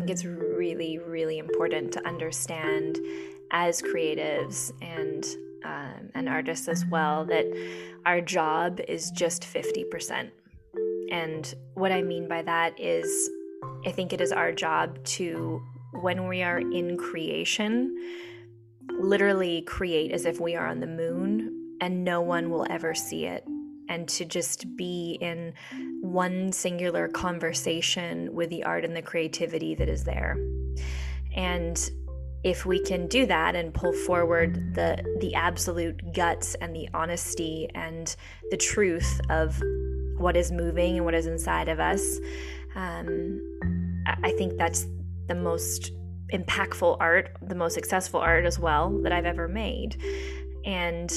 think it's really, really important to understand as creatives and um, and artists as well that our job is just 50%. And what I mean by that is, I think it is our job to, when we are in creation, literally create as if we are on the moon and no one will ever see it. And to just be in one singular conversation with the art and the creativity that is there. And if we can do that and pull forward the the absolute guts and the honesty and the truth of what is moving and what is inside of us, um, I think that's the most impactful art, the most successful art as well that I've ever made. And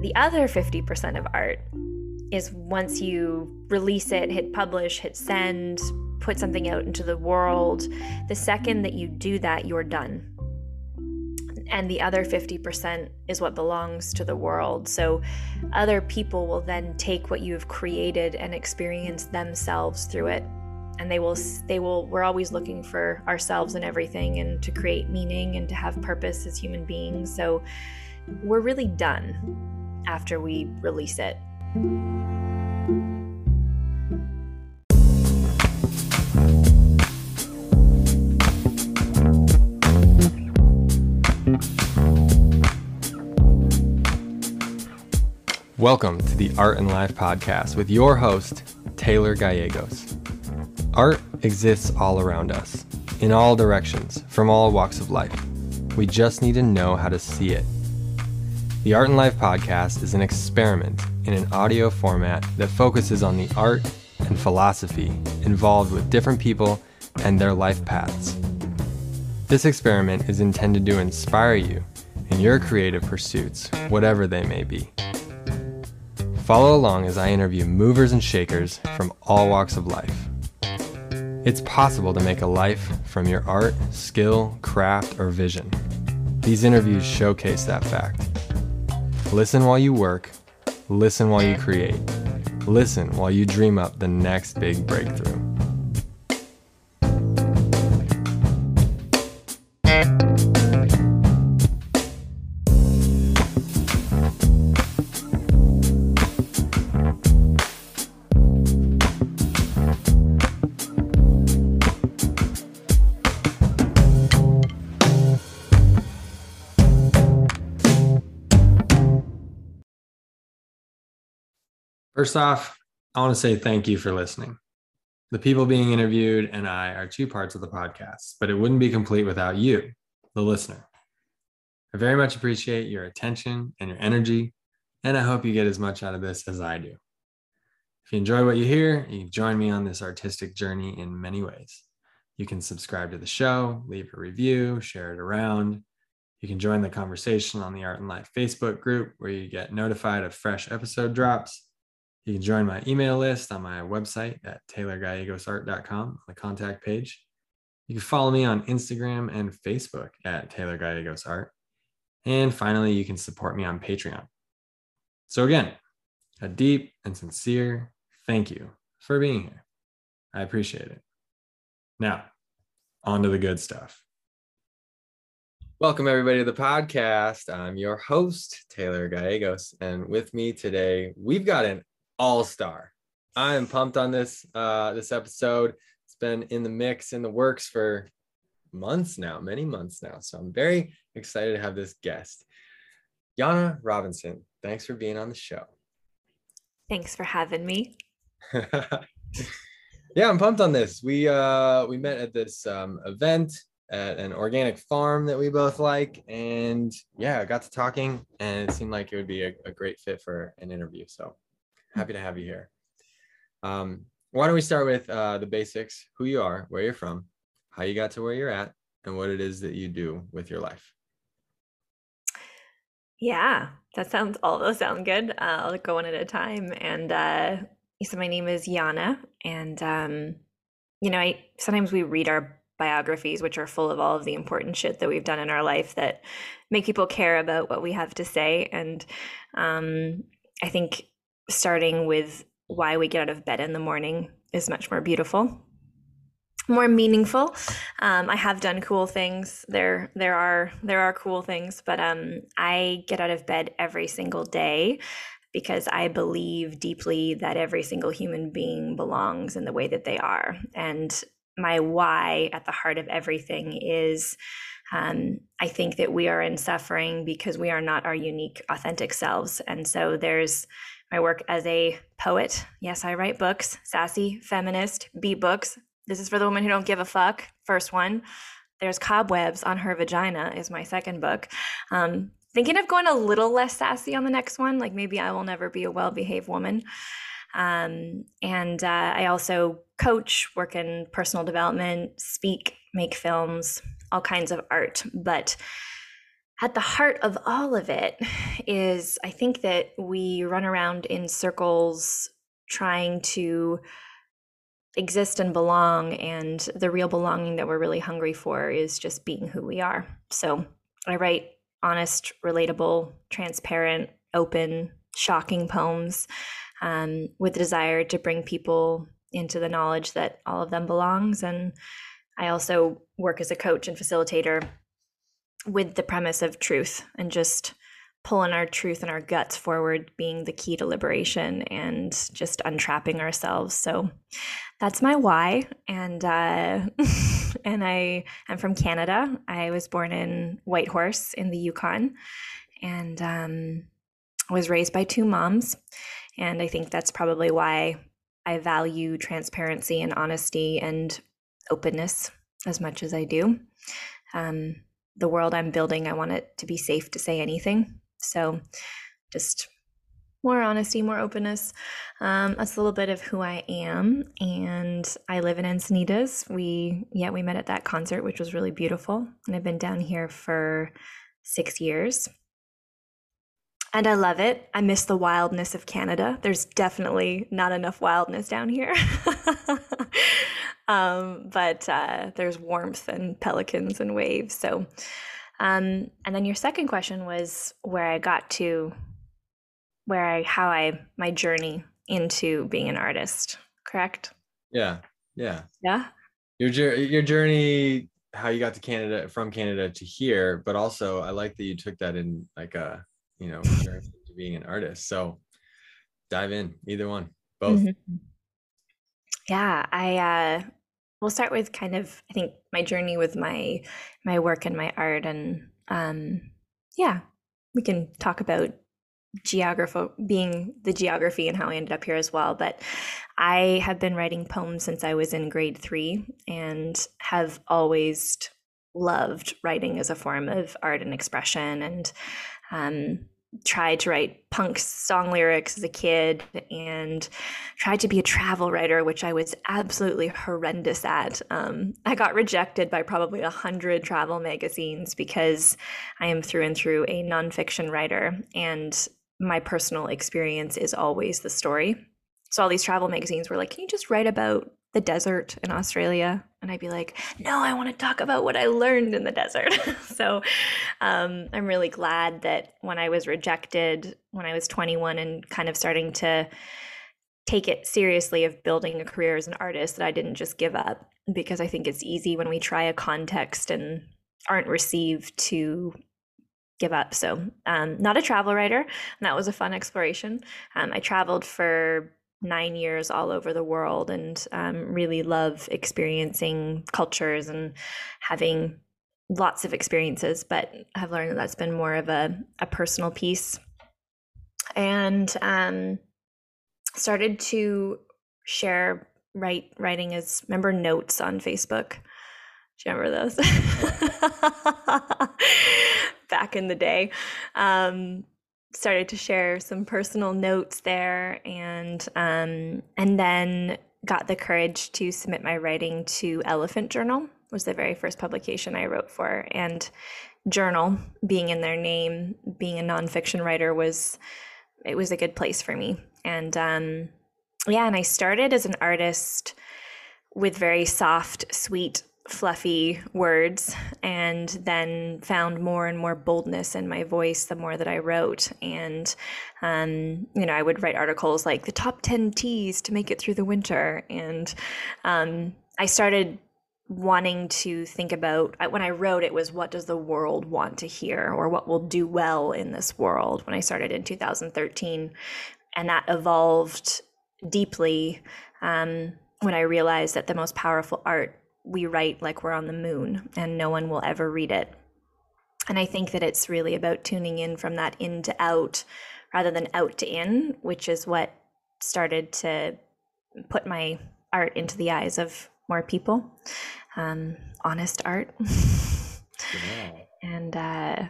the other 50% of art is once you release it, hit publish, hit send, put something out into the world, the second that you do that, you're done and the other 50% is what belongs to the world. So other people will then take what you've created and experience themselves through it. And they will they will we're always looking for ourselves and everything and to create meaning and to have purpose as human beings. So we're really done after we release it. Welcome to the Art and Life podcast with your host, Taylor Gallegos. Art exists all around us, in all directions, from all walks of life. We just need to know how to see it. The Art and Life podcast is an experiment in an audio format that focuses on the art and philosophy involved with different people and their life paths. This experiment is intended to inspire you in your creative pursuits, whatever they may be. Follow along as I interview movers and shakers from all walks of life. It's possible to make a life from your art, skill, craft, or vision. These interviews showcase that fact. Listen while you work, listen while you mm. create, listen while you dream up the next big breakthrough. First off, I want to say thank you for listening. The people being interviewed and I are two parts of the podcast, but it wouldn't be complete without you, the listener. I very much appreciate your attention and your energy, and I hope you get as much out of this as I do. If you enjoy what you hear, you can join me on this artistic journey in many ways. You can subscribe to the show, leave a review, share it around. You can join the conversation on the Art and Life Facebook group where you get notified of fresh episode drops. You can join my email list on my website at taylorgallegosart.com, on the contact page. You can follow me on Instagram and Facebook at Taylor Gallegos Art. And finally, you can support me on Patreon. So, again, a deep and sincere thank you for being here. I appreciate it. Now, on to the good stuff. Welcome, everybody, to the podcast. I'm your host, Taylor Gallegos. And with me today, we've got an all star. I am pumped on this uh, this episode. It's been in the mix, in the works for months now, many months now. So I'm very excited to have this guest, Janne Robinson. Thanks for being on the show. Thanks for having me. yeah, I'm pumped on this. We uh we met at this um, event at an organic farm that we both like, and yeah, I got to talking, and it seemed like it would be a, a great fit for an interview. So happy to have you here. Um, why don't we start with uh, the basics who you are, where you're from, how you got to where you're at, and what it is that you do with your life. Yeah, that sounds, all those sound good. Uh, I'll go one at a time. And uh, so my name is Janne. And, um, you know, I sometimes we read our biographies, which are full of all of the important shit that we've done in our life that make people care about what we have to say. And um, I think starting with why we get out of bed in the morning is much more beautiful. more meaningful. Um, I have done cool things. There, there are there are cool things, but um, I get out of bed every single day because I believe deeply that every single human being belongs in the way that they are, and my why at the heart of everything is. Um, I think that we are in suffering because we are not our unique, authentic selves, and so there's my work as a poet. Yes, I write books, sassy, feminist, beat books, this is for the women who don't give a fuck. First one. There's Cobwebs on Her Vagina, is my second book. Um, thinking of going a little less sassy on the next one. Like maybe I will never be a well behaved woman. Um, and uh, I also coach, work in personal development, speak, make films, all kinds of art. But at the heart of all of it is I think that we run around in circles trying to exist and belong and the real belonging that we're really hungry for is just being who we are. So i write honest relatable transparent open shocking poems um, with the desire to bring people into the knowledge that all of them belongs. And i also work as a coach and facilitator with the premise of truth and just pulling our truth and our guts forward being the key to liberation and just untrapping ourselves. So that's my why. And uh, and I am from Canada. I was born in Whitehorse in the Yukon, and um, was raised by two moms. And I think that's probably why I value transparency and honesty and openness as much as I do. Um, the world I'm building, I want it to be safe to say anything. So just more honesty, more openness. Um, that's a little bit of who I am. And I live in Encinitas. We, yeah, we met at that concert, which was really beautiful. And I've been down here for six years. And I love it. I miss the wildness of Canada. There's definitely not enough wildness down here. um, but uh, there's warmth and pelicans and waves. So um, and then your second question was where I got to, where I, how I, my journey into being an artist, correct? Yeah. Yeah. Yeah. Your, your journey, how you got to Canada from Canada to here, but also I like that you took that in like a, you know, to being an artist. So dive in either one, both. Mm-hmm. Yeah. I, uh, we'll start with kind of i think my journey with my my work and my art and um yeah we can talk about geography being the geography and how i ended up here as well but i have been writing poems since i was in grade three and have always loved writing as a form of art and expression and um, tried to write punk song lyrics as a kid and tried to be a travel writer, which I was absolutely horrendous at. Um, I got rejected by probably a hundred travel magazines because I am through and through a nonfiction writer, and my personal experience is always the story. So all these travel magazines were like, "Can you just write about the desert in Australia. And I'd be like, no, I want to talk about what I learned in the desert. so um, I'm really glad that when I was rejected when I was 21 and kind of starting to take it seriously of building a career as an artist, that I didn't just give up because I think it's easy when we try a context and aren't received to give up. So, um, not a travel writer. And that was a fun exploration. Um, I traveled for nine years all over the world and um, really love experiencing cultures and having lots of experiences, but I've learned that that's been more of a, a personal piece. And um, started to share write writing as member notes on Facebook. Do you remember those? Back in the day. Um, started to share some personal notes there and um, and then got the courage to submit my writing to elephant journal was the very first publication i wrote for. And journal being in their name being a nonfiction writer was it was a good place for me. And um, yeah and i started as an artist with very soft sweet fluffy words and then found more and more boldness in my voice the more that I wrote. And, um, you know, I would write articles like the top 10 teas to make it through the winter. And um, I started wanting to think about when I wrote it was what does the world want to hear or what will do well in this world when I started in 2013 and that evolved deeply um, when I realized that the most powerful art we write like we're on the moon and no one will ever read it and I think that it's really about tuning in from that in to out rather than out to in which is what started to put my art into the eyes of more people um, honest art. yeah. And uh,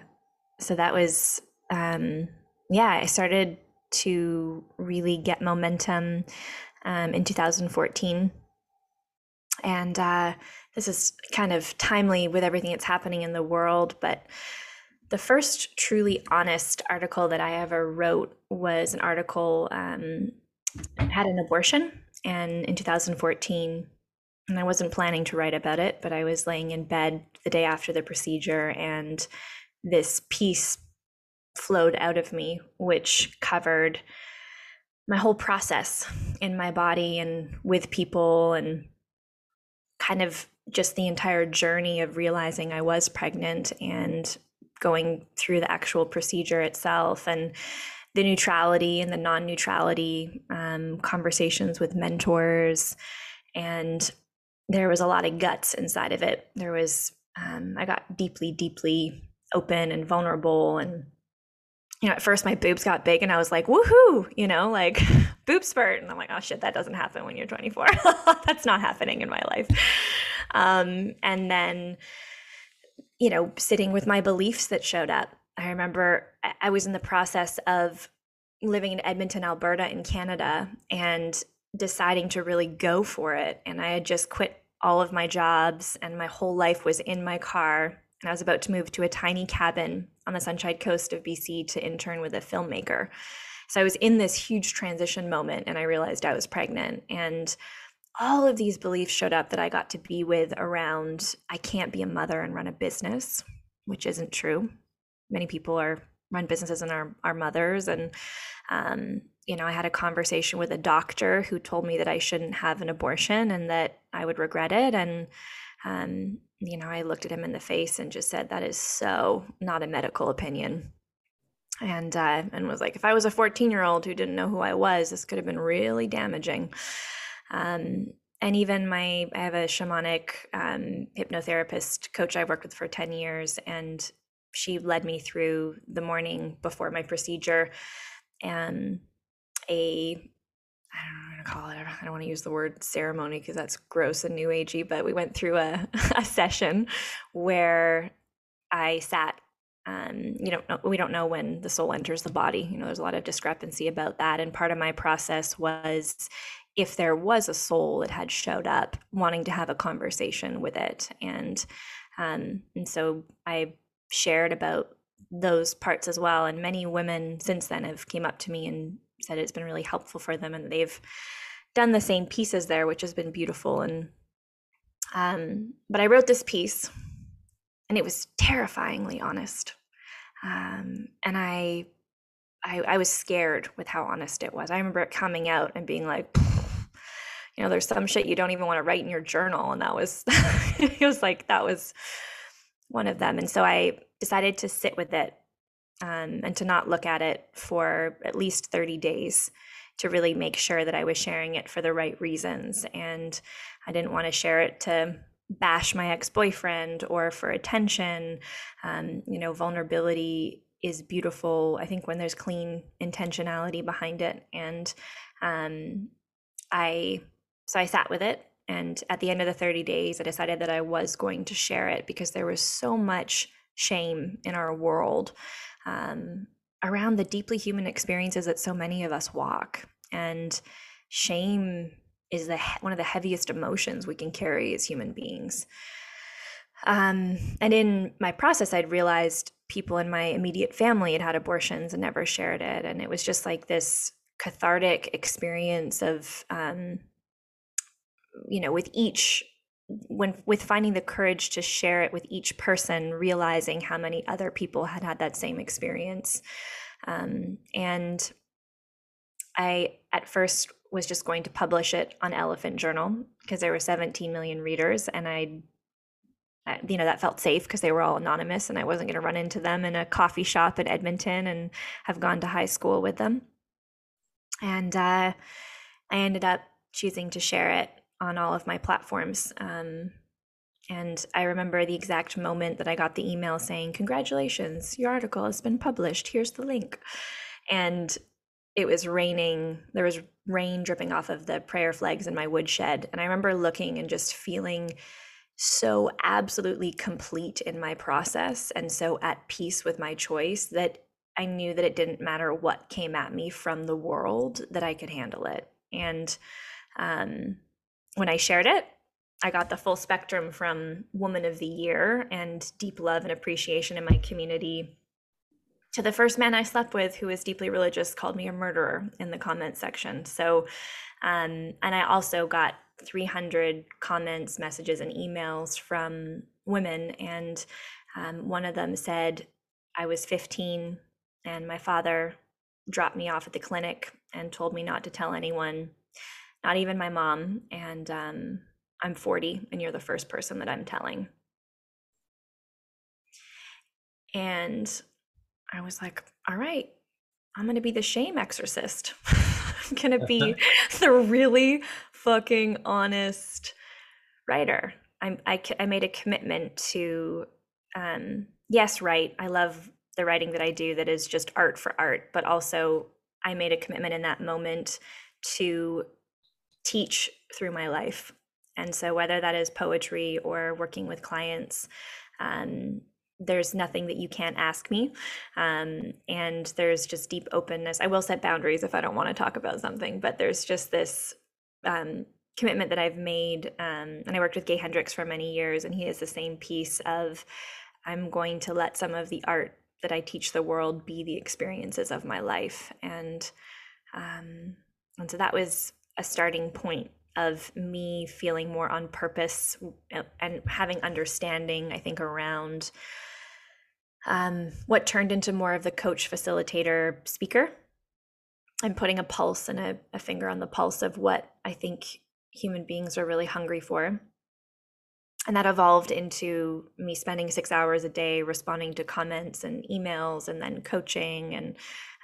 so that was, um, yeah, I started to really get momentum um, in 2014. And uh, this is kind of timely with everything that's happening in the world, but the first truly honest article that I ever wrote was an article um, had an abortion, and in 2014, and I wasn't planning to write about it, but I was laying in bed the day after the procedure, and this piece flowed out of me, which covered my whole process in my body and with people, and kind of just the entire journey of realizing I was pregnant and going through the actual procedure itself and the neutrality and the non neutrality um, conversations with mentors and there was a lot of guts inside of it. There was, um, I got deeply, deeply open and vulnerable. And, you know, at first my boobs got big and I was like, woohoo, you know, like boob spurt. And I'm like, oh shit, that doesn't happen when you're 24. That's not happening in my life. Um, and then, you know, sitting with my beliefs that showed up. I remember I was in the process of living in Edmonton, Alberta, in Canada, and deciding to really go for it. And I had just quit all of my jobs, and my whole life was in my car. And I was about to move to a tiny cabin on the Sunshine Coast of BC to intern with a filmmaker. So I was in this huge transition moment, and I realized I was pregnant. And all of these beliefs showed up that I got to be with around I can't be a mother and run a business, which isn't true. Many people are run businesses and are, are mothers. And um, you know, I had a conversation with a doctor who told me that I shouldn't have an abortion and that I would regret it. And, um, you know, I looked at him in the face and just said, that is so not a medical opinion. And, uh, and was like, if I was a 14 year old who didn't know who I was, this could have been really damaging. Um, and even my, I have a shamanic um, hypnotherapist coach I worked with for 10 years, and she led me through the morning before my procedure and a I don't know to call it. I don't want to use the word ceremony because that's gross and new agey, but we went through a, a session where I sat um, you don't know, we don't know when the soul enters the body. You know, there's a lot of discrepancy about that. And part of my process was if there was a soul that had showed up, wanting to have a conversation with it. And um, and so I shared about those parts as well. And many women since then have came up to me and said it's been really helpful for them and they've done the same pieces there which has been beautiful and um but i wrote this piece and it was terrifyingly honest. Um and i i i was scared with how honest it was. I remember it coming out and being like you know there's some shit you don't even want to write in your journal and that was it was like that was one of them. And so i decided to sit with it um, and to not look at it for at least 30 days to really make sure that I was sharing it for the right reasons. And I didn't want to share it to bash my ex boyfriend or for attention. Um, you know, vulnerability is beautiful, I think, when there's clean intentionality behind it. And um, I, so I sat with it. And at the end of the 30 days, I decided that I was going to share it because there was so much shame in our world um, around the deeply human experiences that so many of us walk. And shame is the one of the heaviest emotions we can carry as human beings. Um, and in my process, I'd realized people in my immediate family had had abortions and never shared it, and it was just like this cathartic experience of, um, you know, with each when with finding the courage to share it with each person realizing how many other people had had that same experience um, and i at first was just going to publish it on Elephant Journal because there were 17 million readers and I you know that felt safe because they were all anonymous and I wasn't going to run into them in a coffee shop in Edmonton and have gone to high school with them. And uh, I ended up choosing to share it on all of my platforms. Um, and I remember the exact moment that I got the email saying, Congratulations, your article has been published. Here's the link. And it was raining. There was rain dripping off of the prayer flags in my woodshed. And I remember looking and just feeling so absolutely complete in my process and so at peace with my choice that I knew that it didn't matter what came at me from the world, that I could handle it. And um, when I shared it, I got the full spectrum from Woman of the Year and deep love and appreciation in my community to the first man I slept with, who was deeply religious, called me a murderer in the comment section. So, um, and I also got 300 comments, messages, and emails from women. And um, one of them said, I was 15 and my father dropped me off at the clinic and told me not to tell anyone, not even my mom. And um, I'm 40 and you're the first person that I'm telling. And I was like, all right, I'm going to be the shame exorcist. I'm going to be the really fucking honest writer. I, I, I made a commitment to, um, yes, write. I love the writing that I do that is just art for art, but also I made a commitment in that moment to teach through my life. And so, whether that is poetry or working with clients, um, there's nothing that you can't ask me. Um, and there's just deep openness. I will set boundaries if I don't want to talk about something, but there's just this um, commitment that I've made. Um, and I worked with Gay Hendricks for many years, and he has the same piece of I'm going to let some of the art that I teach the world be the experiences of my life. And um, and so that was a starting point of me feeling more on purpose and having understanding, I think, around um, what turned into more of the coach facilitator speaker and putting a pulse and a, a finger on the pulse of what I think human beings are really hungry for. And that evolved into me spending six hours a day responding to comments and emails and then coaching. And,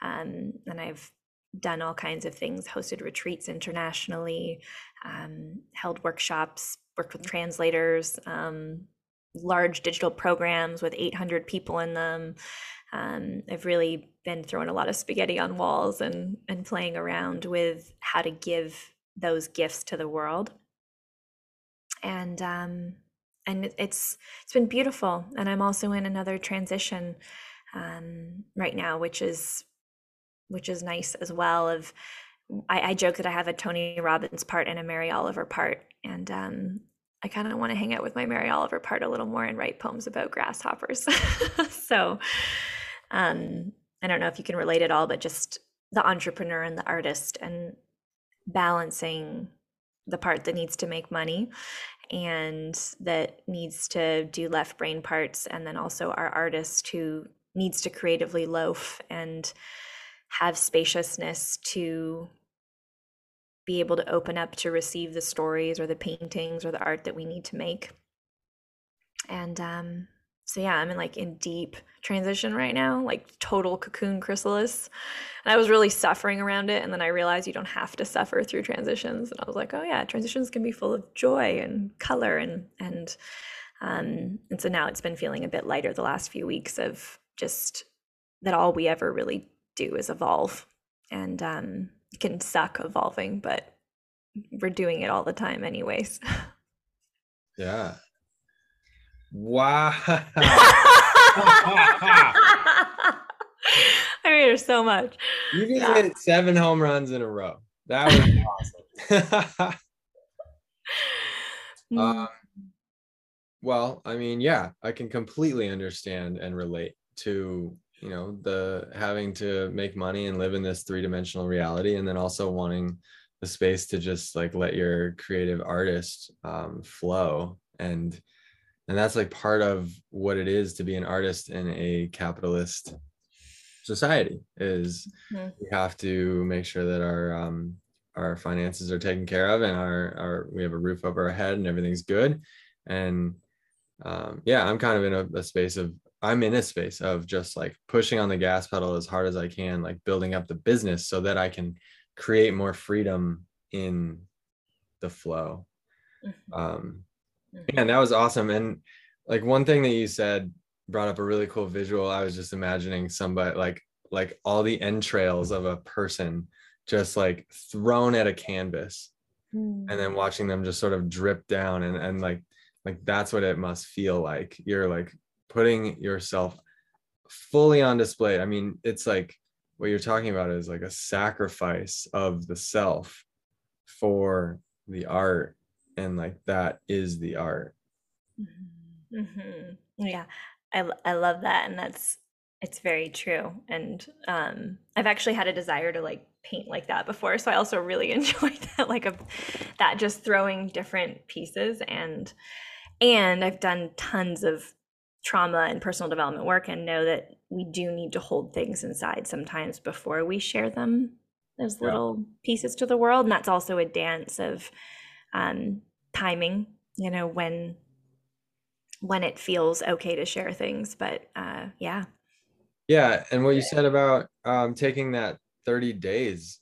um, and I've done all kinds of things, hosted retreats internationally, um, held workshops, worked with translators, um, large digital programs with 800 people in them. Um, I've really been throwing a lot of spaghetti on walls and and playing around with how to give those gifts to the world. And um, and it's it's been beautiful. And I'm also in another transition um, right now, which is which is nice as well. Of I, I joke that I have a Tony Robbins part and a Mary Oliver part, and um, I kind of want to hang out with my Mary Oliver part a little more and write poems about grasshoppers. so um, I don't know if you can relate at all, but just the entrepreneur and the artist and balancing the part that needs to make money and that needs to do left brain parts and then also our artist who needs to creatively loaf and have spaciousness to be able to open up to receive the stories or the paintings or the art that we need to make. And um, so yeah, I'm in like in deep transition right now, like total cocoon chrysalis. And I was really suffering around it. And then I realized you don't have to suffer through transitions. And I was like, oh yeah, transitions can be full of joy and color and and um, and so now it's been feeling a bit lighter the last few weeks of just that all we ever really do is evolve. And um it can suck evolving, but we're doing it all the time anyways. Yeah. Wow. I mean, there's so much. You just yeah. hit seven home runs in a row. That was awesome. Mm. um, well, I mean, yeah, I can completely understand and relate to you know the having to make money and live in this three-dimensional reality and then also wanting the space to just like let your creative artist um, flow and and that's like part of what it is to be an artist in a capitalist society is mm-hmm. we have to make sure that our um, our finances are taken care of and our, our we have a roof over our head and everything's good and um, yeah i'm kind of in a, a space of i'm in a space of just like pushing on the gas pedal as hard as i can like building up the business so that i can create more freedom in the flow mm-hmm. um mm-hmm. and that was awesome and like one thing that you said brought up a really cool visual i was just imagining somebody like like all the entrails of a person just like thrown at a canvas mm. and then watching them just sort of drip down and and like like that's what it must feel like you're like putting yourself fully on display i mean it's like what you're talking about is like a sacrifice of the self for the art and like that is the art mm-hmm. Mm-hmm. yeah I, I love that and that's it's very true and um i've actually had a desire to like paint like that before so i also really enjoyed that like a that just throwing different pieces and and i've done tons of trauma and personal development work and know that we do need to hold things inside sometimes before we share them those little yeah. pieces to the world. And that's also a dance of um, timing you know when when it feels okay to share things. But uh, yeah. Yeah and what you said about um, taking that 30 days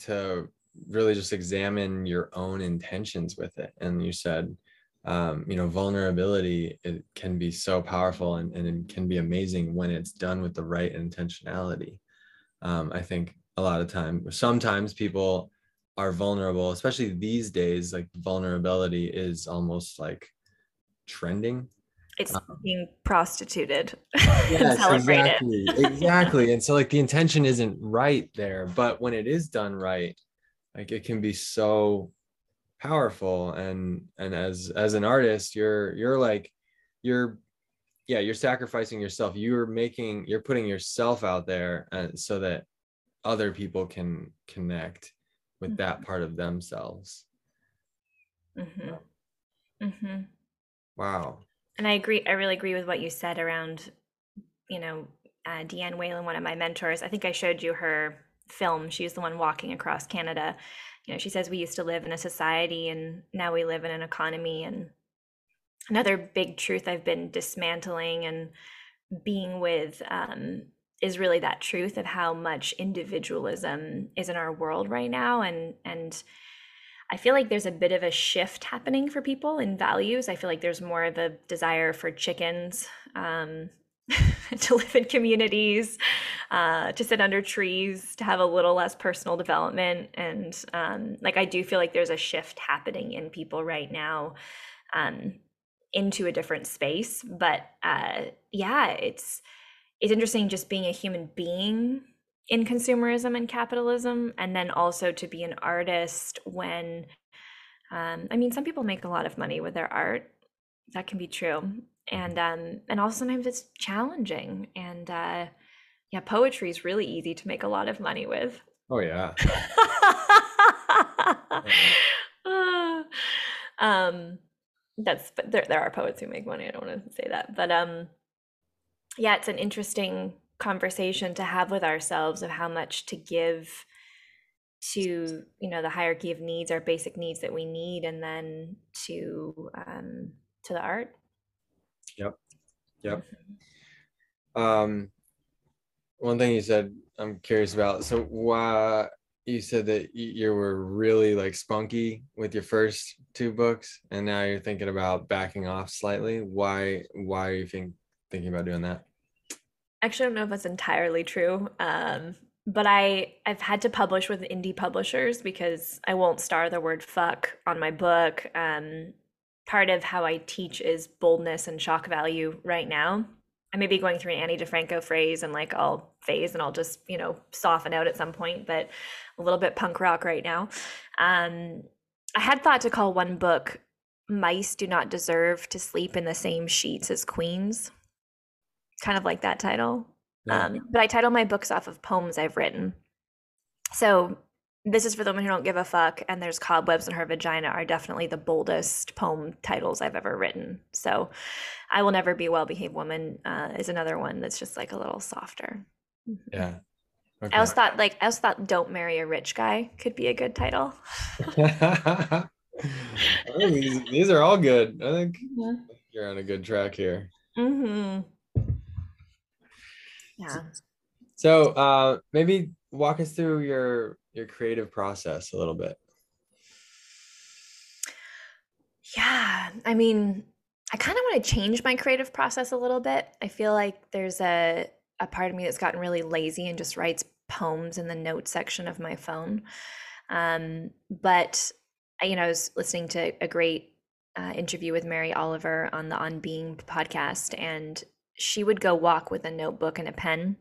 to really just examine your own intentions with it. And you said um, you know vulnerability it can be so powerful and, and it can be amazing when it's done with the right intentionality. Um, i think a lot of time sometimes people are vulnerable especially these days like vulnerability is almost like trending. It's um, being prostituted yes, exactly exactly and so like the intention isn't right there but when it is done right like it can be so powerful and and as as an artist you're you're like you're yeah you're sacrificing yourself you're making you're putting yourself out there and uh, so that other people can connect with mm-hmm. that part of themselves mm-hmm. Mm-hmm. wow and I agree. I really agree with what you said around, you know, uh, Dianne Whelan, one of my mentors. I think I showed you her film. She's the one walking across Canada. You know, she says we used to live in a society and now we live in an economy. And another big truth I've been dismantling and being with um, is really that truth of how much individualism is in our world right now. And and I feel like there's a bit of a shift happening for people in values. I feel like there's more of a desire for chickens um, to live in communities, uh, to sit under trees, to have a little less personal development. And um, like, I do feel like there's a shift happening in people right now um, into a different space. But uh, yeah, it's it's interesting just being a human being in consumerism and capitalism and then also to be an artist when um, i mean some people make a lot of money with their art that can be true and um, and also sometimes it's challenging and uh, yeah poetry is really easy to make a lot of money with. Oh yeah. Um that's but there, there are poets who make money i don't want to say that but um yeah it's an interesting conversation to have with ourselves of how much to give to you know the hierarchy of needs our basic needs that we need and then to um to the art yep um one thing you said i'm curious about so why you said that you were really like spunky with your first two books and now you're thinking about backing off slightly why why are you think, thinking about doing that actually I don't know if that's entirely true. Um, but I I've had to publish with indie publishers because I won't star the word fuck on my book. Um, part of how I teach is boldness and shock value right now. I may be going through an Ani DiFranco phrase and like I'll phase and I'll just, you know, soften out at some point, but a little bit punk rock right now. Um, I had thought to call one book Mice Do Not Deserve to Sleep in the Same Sheets as Queens kind of like that title. Yeah. Um, but I title my books off of poems I've written. So this is for the women who don't give a fuck, and there's cobwebs in her vagina are definitely the boldest poem titles I've ever written. So I will never be a well behaved woman uh, is another one that's just like a little softer. Mm-hmm. Yeah. Okay. I also thought like I also thought "Don't Marry a Rich Guy" could be a good title. these, these, are all good. I think yeah. you're on a good track here. Mm-hmm. Yeah. So uh, maybe walk us through your your creative process a little bit. Yeah, I mean, I kind of want to change my creative process a little bit. I feel like there's a a part of me that's gotten really lazy and just writes poems in the notes section of my phone. Um, but you know, I was listening to a great uh, interview with Mary Oliver on the On Being podcast, and she would go walk with a notebook and a pen.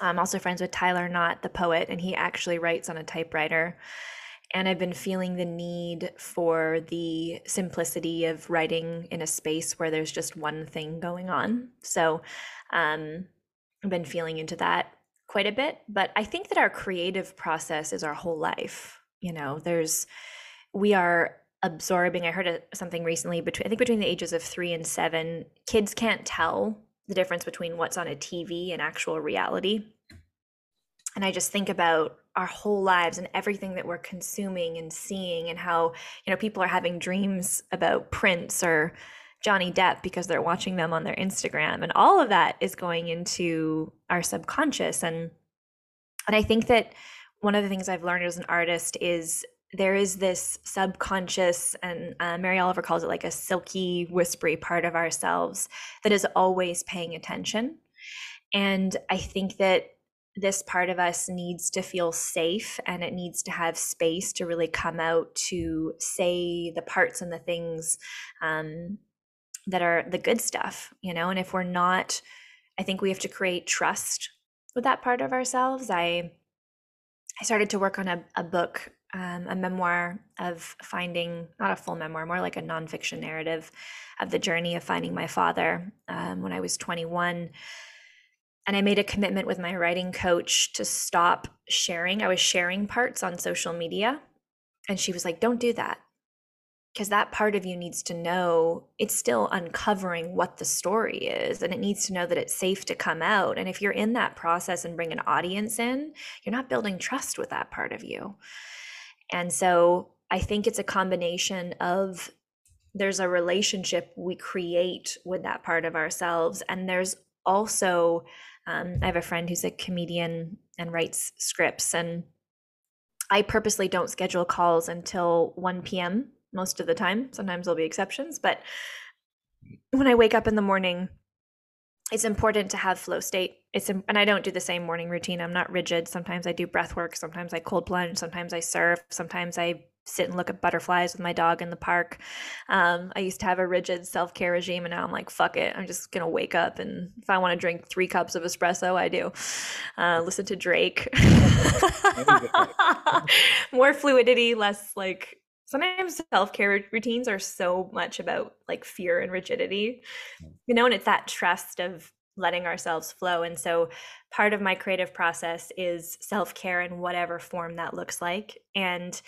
I'm also friends with Tyler Knott, the poet, and he actually writes on a typewriter. And I've been feeling the need for the simplicity of writing in a space where there's just one thing going on. So um, I've been feeling into that quite a bit. But I think that our creative process is our whole life. You know, there's, we are absorbing. I heard something recently between, I think between the ages of three and seven, kids can't tell the difference between what's on a TV and actual reality. And I just think about our whole lives and everything that we're consuming and seeing and how, you know, people are having dreams about Prince or Johnny Depp because they're watching them on their Instagram. And all of that is going into our subconscious. And and I think that one of the things I've learned as an artist is there is this subconscious, and uh, Mary Oliver calls it like a silky, whispery part of ourselves that is always paying attention. And I think that this part of us needs to feel safe and it needs to have space to really come out to say the parts and the things um, that are the good stuff, you know? And if we're not, I think we have to create trust with that part of ourselves. I I started to work on a, a book, um, a memoir of finding, not a full memoir, more like a nonfiction narrative of the journey of finding my father um, when I was 21. And I made a commitment with my writing coach to stop sharing. I was sharing parts on social media. And she was like, don't do that because that part of you needs to know it's still uncovering what the story is and it needs to know that it's safe to come out and if you're in that process and bring an audience in you're not building trust with that part of you and so i think it's a combination of there's a relationship we create with that part of ourselves and there's also um, i have a friend who's a comedian and writes scripts and i purposely don't schedule calls until 1 p.m most of the time. Sometimes there'll be exceptions, but when I wake up in the morning, it's important to have flow state. It's and I don't do the same morning routine. I'm not rigid. Sometimes I do breath work. Sometimes I cold plunge. Sometimes I surf. Sometimes I sit and look at butterflies with my dog in the park. Um, I used to have a rigid self care regime, and now I'm like, fuck it. I'm just gonna wake up, and if I want to drink three cups of espresso, I do. Uh, listen to Drake. More fluidity, less like sometimes self-care routines are so much about like fear and rigidity you know and it's that trust of letting ourselves flow and so part of my creative process is self-care in whatever form that looks like and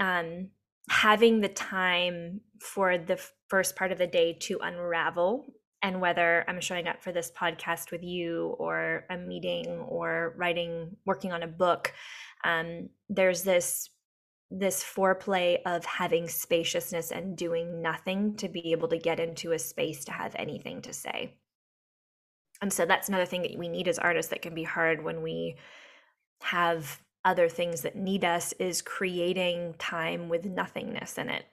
um, having the time for the first part of the day to unravel and whether i'm showing up for this podcast with you or a meeting or writing working on a book um, there's this this foreplay of having spaciousness and doing nothing to be able to get into a space to have anything to say. And so that's another thing that we need as artists that can be hard when we have other things that need us is creating time with nothingness in it.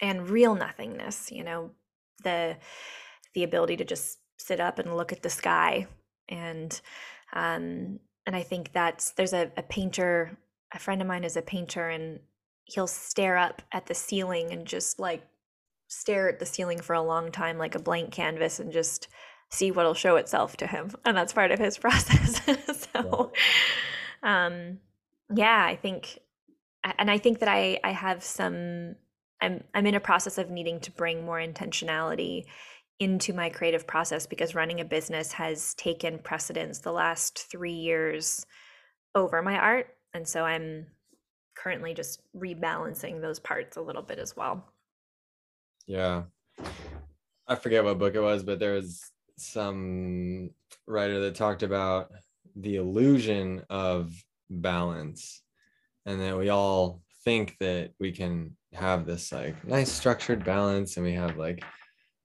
And real nothingness, you know, the the ability to just sit up and look at the sky and um and I think that's there's a, a painter a friend of mine is a painter and he'll stare up at the ceiling and just like stare at the ceiling for a long time like a blank canvas and just see what'll show itself to him and that's part of his process. So um yeah i think and i think that i i have some i'm i'm in a process of needing to bring more intentionality into my creative process because running a business has taken precedence the last 3 years over my art and so i'm currently just rebalancing those parts a little bit as well. Yeah. I forget what book it was but there was some writer that talked about the illusion of balance and that we all think that we can have this like nice structured balance and we have like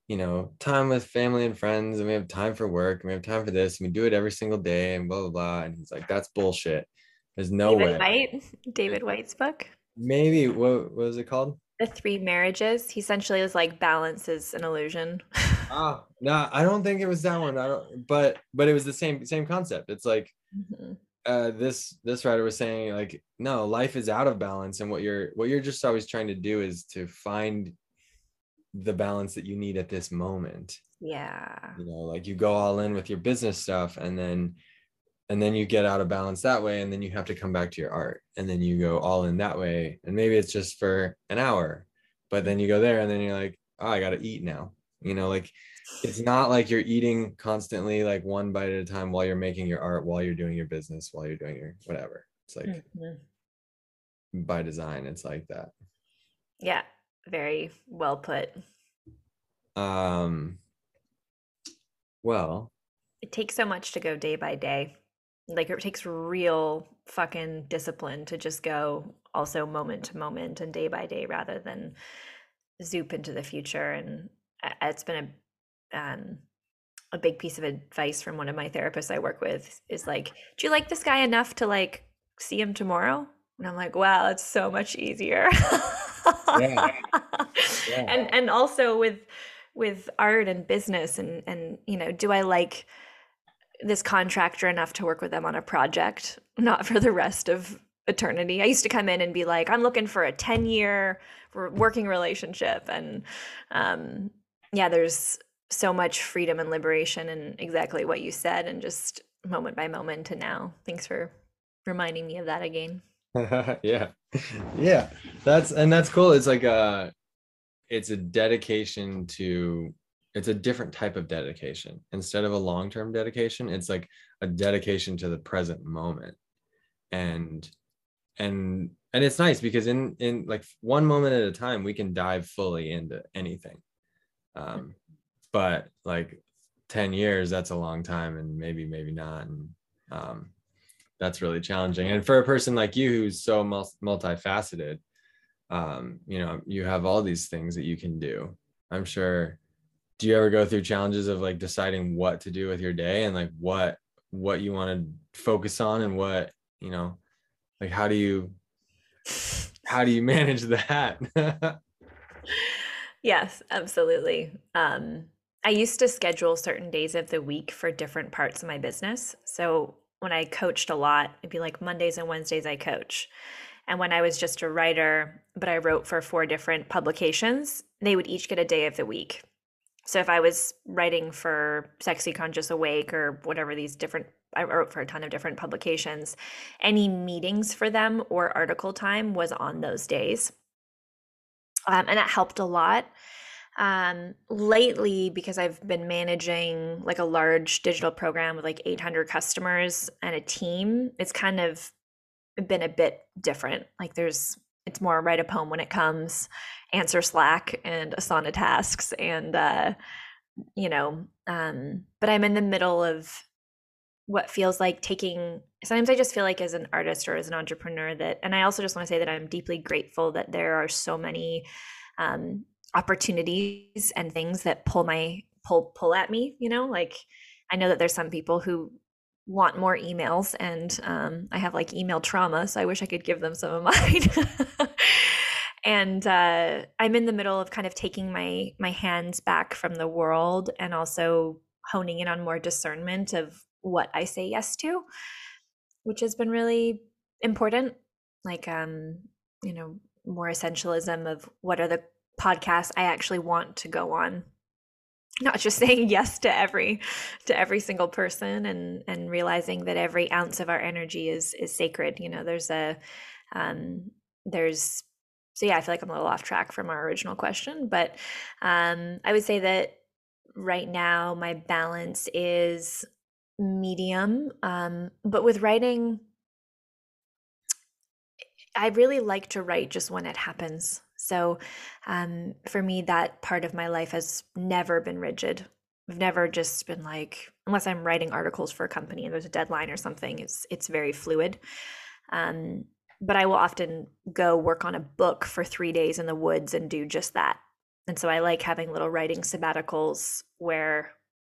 you know time with family and friends and we have time for work and we have time for this and we do it every single day and blah blah blah. And he's like that's bullshit. There's no David way. Whyte, David Whyte's book, maybe what, what was it called? The Three Marriages. He essentially was like balance is an illusion. ah. No i don't think it was that one. I don't but but it was the same same concept. It's like Mhm. uh this this writer was saying like no life is out of balance and what you're what you're just always trying to do is to find the balance that you need at this moment. Yeah. you know like you go all in with your business stuff and then and then you get out of balance that way and then you have to come back to your art and then you go all in that way and maybe it's just for an hour but then you go there and then you're like oh i gotta eat now you know like it's not like you're eating constantly like one bite at a time while you're making your art while you're doing your business while you're doing your whatever it's like Mhm. by design it's like that Yeah. Very well put. um well It takes so much to go day by day. Like it takes real fucking discipline to just go also moment to moment and day by day rather than zoop into the future. And it's been a um, a big piece of advice from one of my therapists I work with is like, do you like this guy enough to like see him tomorrow? And I'm like, wow, it's so much easier. Yeah. Yeah. And and also with with art and business and and you know, do I like this contractor enough to work with them on a project, not for the rest of eternity. I used to come in and be like, I'm looking for a 10 year working relationship. And um, yeah, there's so much freedom and liberation and exactly what you said, and just moment by moment to now. Thanks for reminding me of that again. yeah. Yeah. That's and that's cool. It's like a it's a dedication to it's a different type of dedication. Instead of a long-term dedication it's like a dedication to the present moment. And and and it's nice because in in like one moment at a time we can dive fully into anything um but like 10 years that's a long time and maybe maybe not and um that's really challenging. And for a person like you who's so mul- multifaceted um you know you have all these things that you can do. I'm sure do you ever go through challenges of like deciding what to do with your day and like what what you want to focus on and what you know like how do you how do you manage that Yes, absolutely. Um, I used to schedule certain days of the week for different parts of my business. So when I coached a lot, it'd be like Mondays and Wednesdays I coach. And when I was just a writer, but I wrote for four different publications, they would each get a day of the week. So if I was writing for Sexy Conscious Awake or whatever these different, I wrote for a ton of different publications, any meetings for them or article time was on those days. Um, and that helped a lot. Um, lately, because I've been managing like a large digital program with like 800 customers and a team, it's kind of been a bit different. Like there's, it's more write a poem when it comes, answer Slack and Asana tasks, and uh, you know. Um, but I'm in the middle of what feels like taking. Sometimes I just feel like as an artist or as an entrepreneur that, and I also just want to say that I'm deeply grateful that there are so many um, opportunities and things that pull my pull pull at me. You know, like I know that there's some people who want more emails and um, i have like email trauma so i wish i could give them some of mine and uh, i'm in the middle of kind of taking my my hands back from the world and also honing in on more discernment of what i say yes to which has been really important like um you know more essentialism of what are the podcasts i actually want to go on. Not just saying yes to every to every single person and and realizing that every ounce of our energy is is sacred you know there's a um there's so yeah i feel like i'm a little off track from our original question but um i would say that right now my balance is medium um but with writing i really like to write just when it happens so um, for me, that part of my life has never been rigid. I've never just been like, unless I'm writing articles for a company and there's a deadline or something, it's it's very fluid. Um, but I will often go work on a book for three days in the woods and do just that. And so I like having little writing sabbaticals where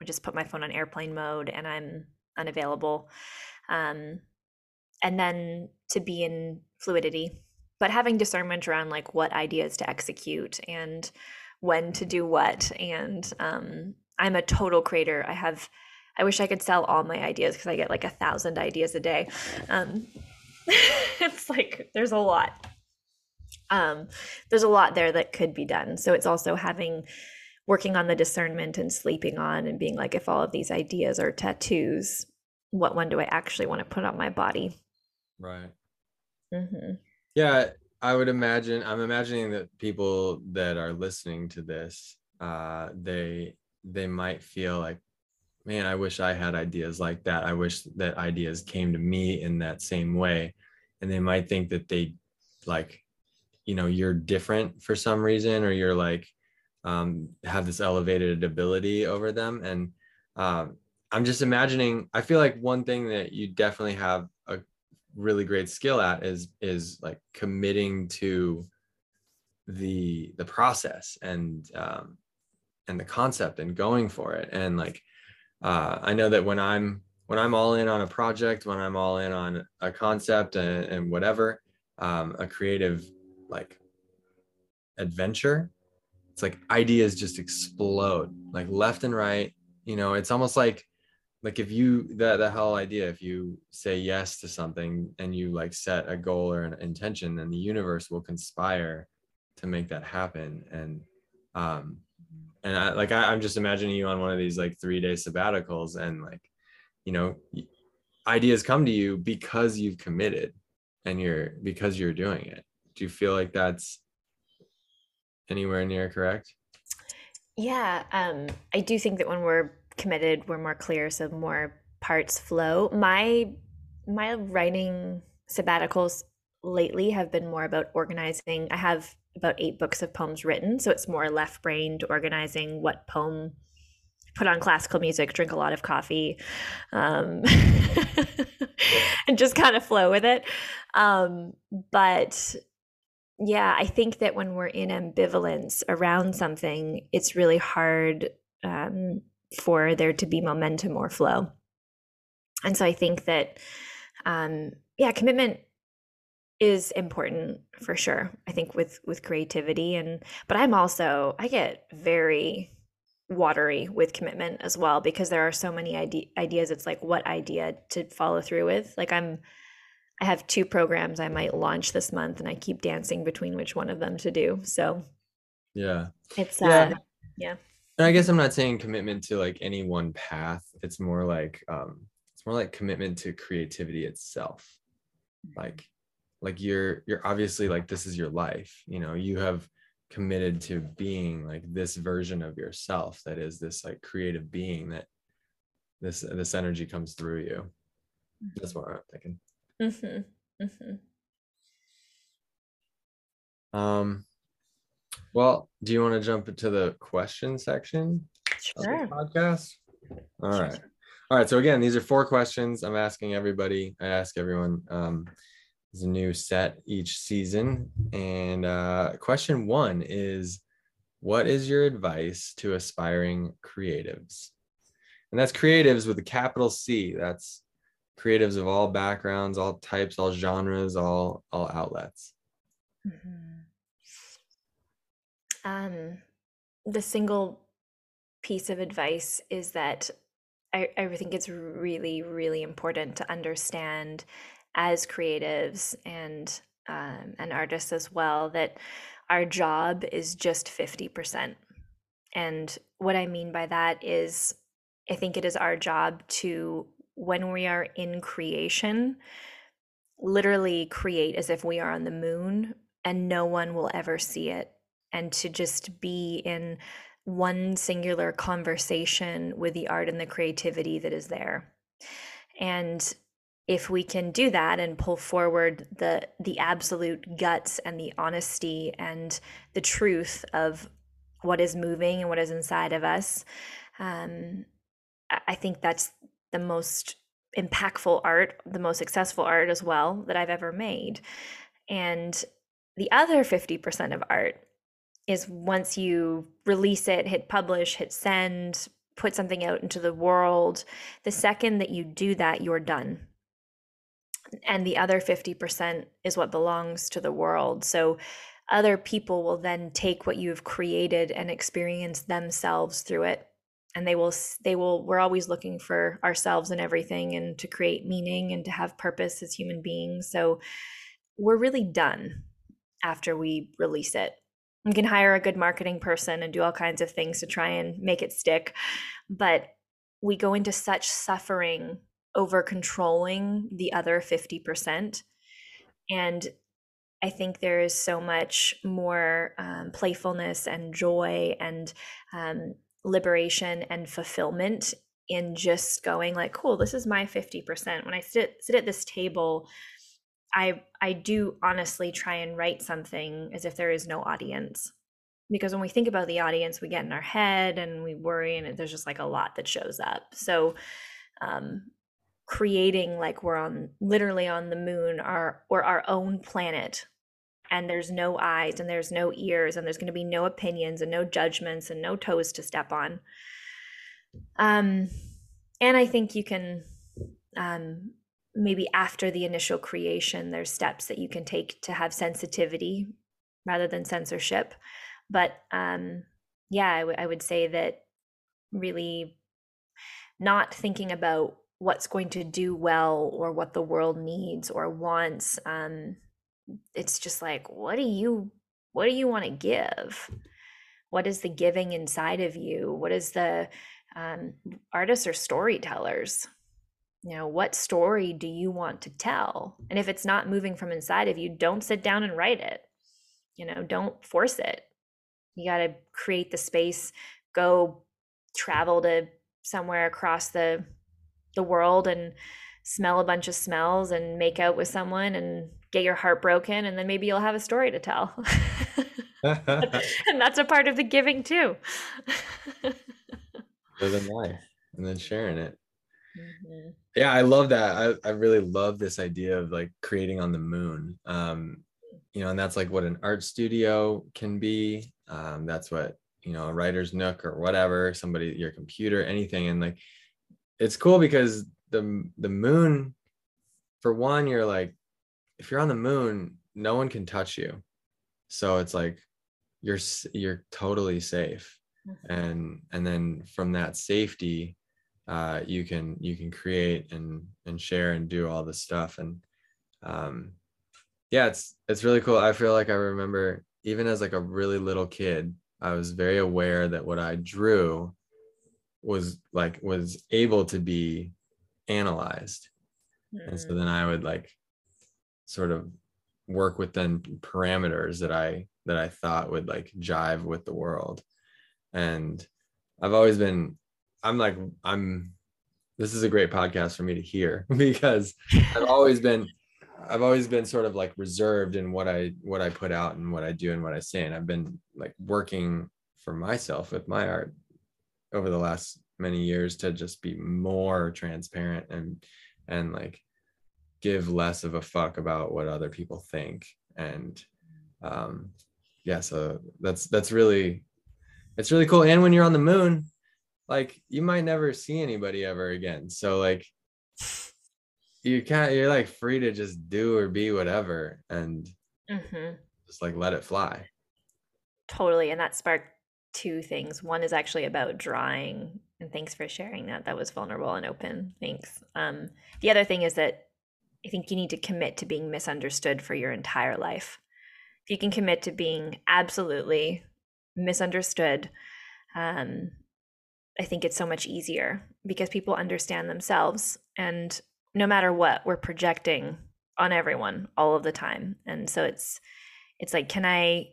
I just put my phone on airplane mode and I'm unavailable. Um, and then to be in fluidity, but having discernment around like what ideas to execute and when to do what. And um, I'm a total creator. I have, I wish I could sell all my ideas because I get like a thousand ideas a day. Um, it's like there's a lot um there's a lot there that could be done so it's also having working on the discernment and sleeping on and being like if all of these ideas are tattoos what one do i actually want to put on my body right mm-hmm. yeah i would imagine i'm imagining that people that are listening to this uh they they might feel like man, I wish I had ideas like that. I wish that ideas came to me in that same way. And they might think that they like, you know, you're different for some reason, or you're like, um, have this elevated ability over them. And um, I'm just imagining, I feel like one thing that you definitely have a really great skill at is, is like committing to the, the process and, um, and the concept and going for it. And like, uh, I know that when I'm when I'm all in on a project, when I'm all in on a concept and, and whatever, um, a creative like adventure, it's like ideas just explode like left and right. You know, it's almost like like if you that the whole idea if you say yes to something and you like set a goal or an intention then the universe will conspire to make that happen and um and I, like I, i'm just imagining you on one of these like three day sabbaticals and like you know ideas come to you because you've committed and you're because you're doing it do you feel like that's anywhere near correct yeah um i do think that when we're committed we're more clear so more parts flow my my writing sabbaticals lately have been more about organizing i have about eight books of poems written. So it's more left brained organizing what poem, put on classical music, drink a lot of coffee, um, and just kind of flow with it. Um, but yeah, I think that when we're in ambivalence around something, it's really hard um, for there to be momentum or flow. And so I think that, um, yeah, commitment is important for sure i think with with creativity and but i'm also i get very watery with commitment as well because there are so many ide- ideas it's like what idea to follow through with like i'm i have two programs i might launch this month and i keep dancing between which one of them to do. So yeah. it's uh yeah, yeah. And i guess i'm not saying commitment to like any one path. It's more like um it's more like commitment to creativity itself. Like like you're you're obviously like this is your life you know? You have committed to being like this version of yourself that is this like creative being that this this energy comes through you. That's what i'm thinking mm-hmm. Mm-hmm. um well do you want to jump into the question section sure. podcast all right all right so again these are four questions i'm asking everybody i ask everyone um is a new set each season. And uh, question one is What is your advice to aspiring creatives? And that's creatives with a capital C. That's creatives of all backgrounds, all types, all genres, all all outlets. Mm-hmm. Um, the single piece of advice is that I, I think it's really, really important to understand as creatives and um, and artists as well that our job is just 50%. And what I mean by that is I think it is our job to when we are in creation literally create as if we are on the moon and no one will ever see it and to just be in one singular conversation with the art and the creativity that is there. And if we can do that and pull forward the the absolute guts and the honesty and the truth of what is moving and what is inside of us um, I think that's the most impactful art, the most successful art as well that I've ever made. And the other 50% of art is once you release it, hit publish, hit send, put something out into the world, the second that you do that, you're done. And the other 50% is what belongs to the world. So other people will then take what you've created and experience themselves through it and they will they will we're always looking for ourselves and everything and to create meaning and to have purpose as human beings. So we're really done after we release it. We can hire a good marketing person and do all kinds of things to try and make it stick but we go into such suffering over controlling the other 50% and I think there is so much more um, playfulness and joy and um, liberation and fulfillment in just going like, cool, this is my 50%. When I sit sit at this table, I I do honestly try and write something as if there is no audience. Because when we think about the audience, we get in our head and we worry, and there's just like a lot that shows up. So, um, creating like we're on literally on the moon, our or our own planet, and there's no eyes and there's no ears and there's going to be no opinions and no judgments and no toes to step on. Um and i think you can um maybe after the initial creation there's steps that you can take to have sensitivity rather than censorship. But um yeah I, w- I would say that really not thinking about what's going to do well or what the world needs or wants um it's just like what do you what do you want to give? What is the giving inside of you? What is the um, artists are storytellers. You know what story do you want to tell? And if it's not moving from inside of you don't sit down and write it. You know don't force it. You got to create the space go travel to somewhere across the the world and smell a bunch of smells and make out with someone and get your heart broken and then maybe you'll have a story to tell. And that's a part of the giving too. Living life and then sharing it. Mm-hmm. yeah i love that. I, I really love this idea of like creating on the moon. Um you know and that's like what an art studio can be. Um that's what you know a writer's nook or whatever somebody your computer anything. And like it's cool because the the moon for one you're like if you're on the moon no one can touch you so it's like you're you're totally safe mm-hmm. and and then from that safety uh you can you can create and and share and do all this stuff and um yeah it's it's really cool i feel like i remember even as like a really little kid i was very aware that what i drew was like was able to be analyzed mm. and so mm. then i would like sort of work within parameters that i that i thought would like jive with the world. And i've always been i'm like i'm this is a great podcast for me to hear because i've always been i've always been sort of like reserved in what i what i put out and what i do and what i say. And i've been like working for myself with my art over the last many years to just be more transparent and and like give less of a fuck about what other people think. And um yeah so that's that's really it's really cool. And when you're on the moon like you might never see anybody ever again. So like you can't you're like free to just do or be whatever and mm-hmm. just like let it fly. Totally and that sparked two things. One is actually about drawing and thanks for sharing that. That was vulnerable and open. Thanks. Um, the other thing is that i think you need to commit to being misunderstood for your entire life. If you can commit to being absolutely misunderstood um, i think it's so much easier because people understand themselves and no matter what we're projecting on everyone all of the time. And so it's it's like can i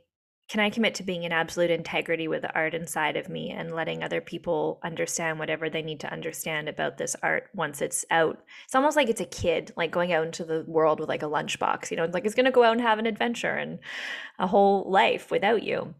can I commit to being in absolute integrity with the art inside of me and letting other people understand whatever they need to understand about this art once it's out? It's almost like it's a kid, like going out into the world with like a lunchbox, you know, it's like it's going to go out and have an adventure and a whole life without you.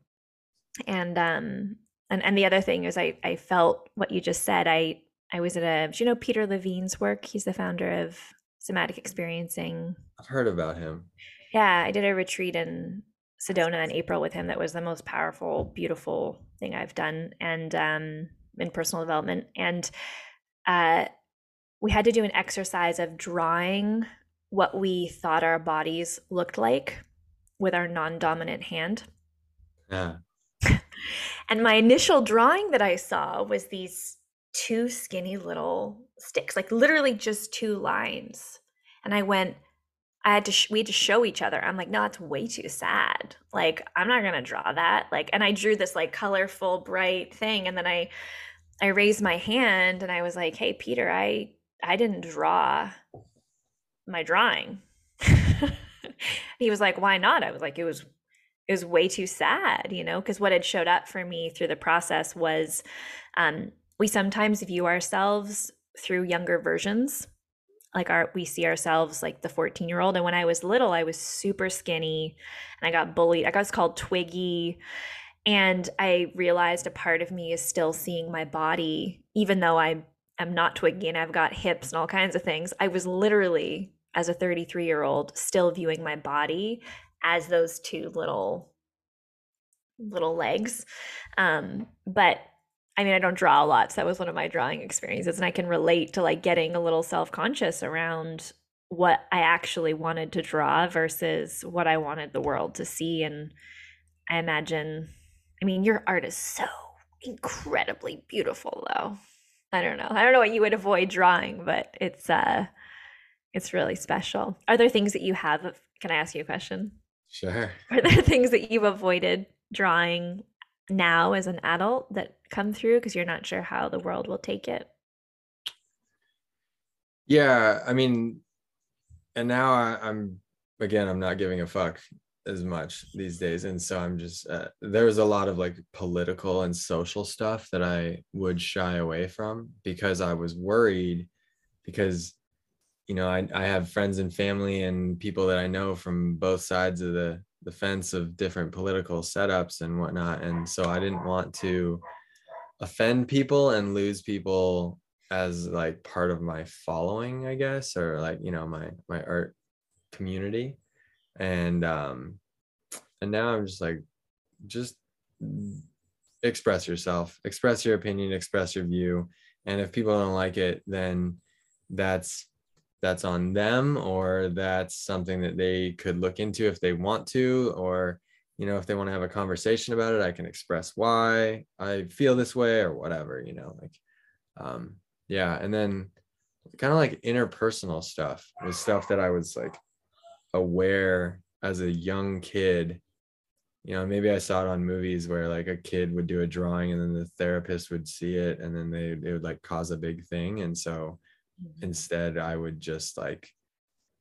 And, um, and, and the other thing is I, I felt what you just said. I, I was at a, do you know Peter Levine's work? He's the founder of Somatic Experiencing. I've heard about him. Yeah, I did a retreat in Sedona in April with him. That was the most powerful, beautiful thing I've done, and um, in personal development. And uh, we had to do an exercise of drawing what we thought our bodies looked like with our non-dominant hand. Yeah. and my initial drawing that I saw was these two skinny little sticks, like literally just two lines. And I went, I had to, sh- we had to show each other. I'm like, no, that's way too sad. Like, I'm not to draw that. Like, and I drew this like colorful, bright thing. And then I, I raised my hand and I was like, hey, Peter, I, I didn't draw my drawing. he was like, why not? I was like, it was, it was way too sad, you know, because what had showed up for me through the process was, um, we sometimes view ourselves through younger versions like our we see ourselves like the 14 year old and when i was little i was super skinny and i got bullied. I got called twiggy and i realized a part of me is still seeing my body even though i am not twiggy and i've got hips and all kinds of things. I was literally as a 33 year old still viewing my body as those two little little legs. Um but I mean, I don't draw a lot, so that was one of my drawing experiences, and I can relate to like getting a little self conscious around what I actually wanted to draw versus what I wanted the world to see. And I imagine, I mean, your art is so incredibly beautiful, though. I don't know. I don't know what you would avoid drawing, but it's uh, it's really special. Are there things that you have? Can I ask you a question? Sure. Are there things that you've avoided drawing now as an adult that come through because you're not sure how the world will take it? Yeah, I mean, and now I, am again, I'm not giving a fuck as much these days, and so I'm just uh, there's a lot of like political and social stuff that I would shy away from because I was worried because you know I, I have friends and family and people that I know from both sides of the the fence of different political setups and whatnot. And so I didn't want to offend people and lose people as like part of my following, I guess, or like, you know, my my art community. And um and now I'm just like just express yourself, express your opinion, express your view. And if people don't like it, then that's that's on them or that's something that they could look into if they want to or you know if they want to have a conversation about it i can express why i feel this way or whatever you know like um yeah and then kind of like interpersonal stuff was stuff that i was like aware as a young kid. You know maybe i saw it on movies where like a kid would do a drawing and then the therapist would see it and then they it would like cause a big thing and so Mm-hmm. Instead, I would just like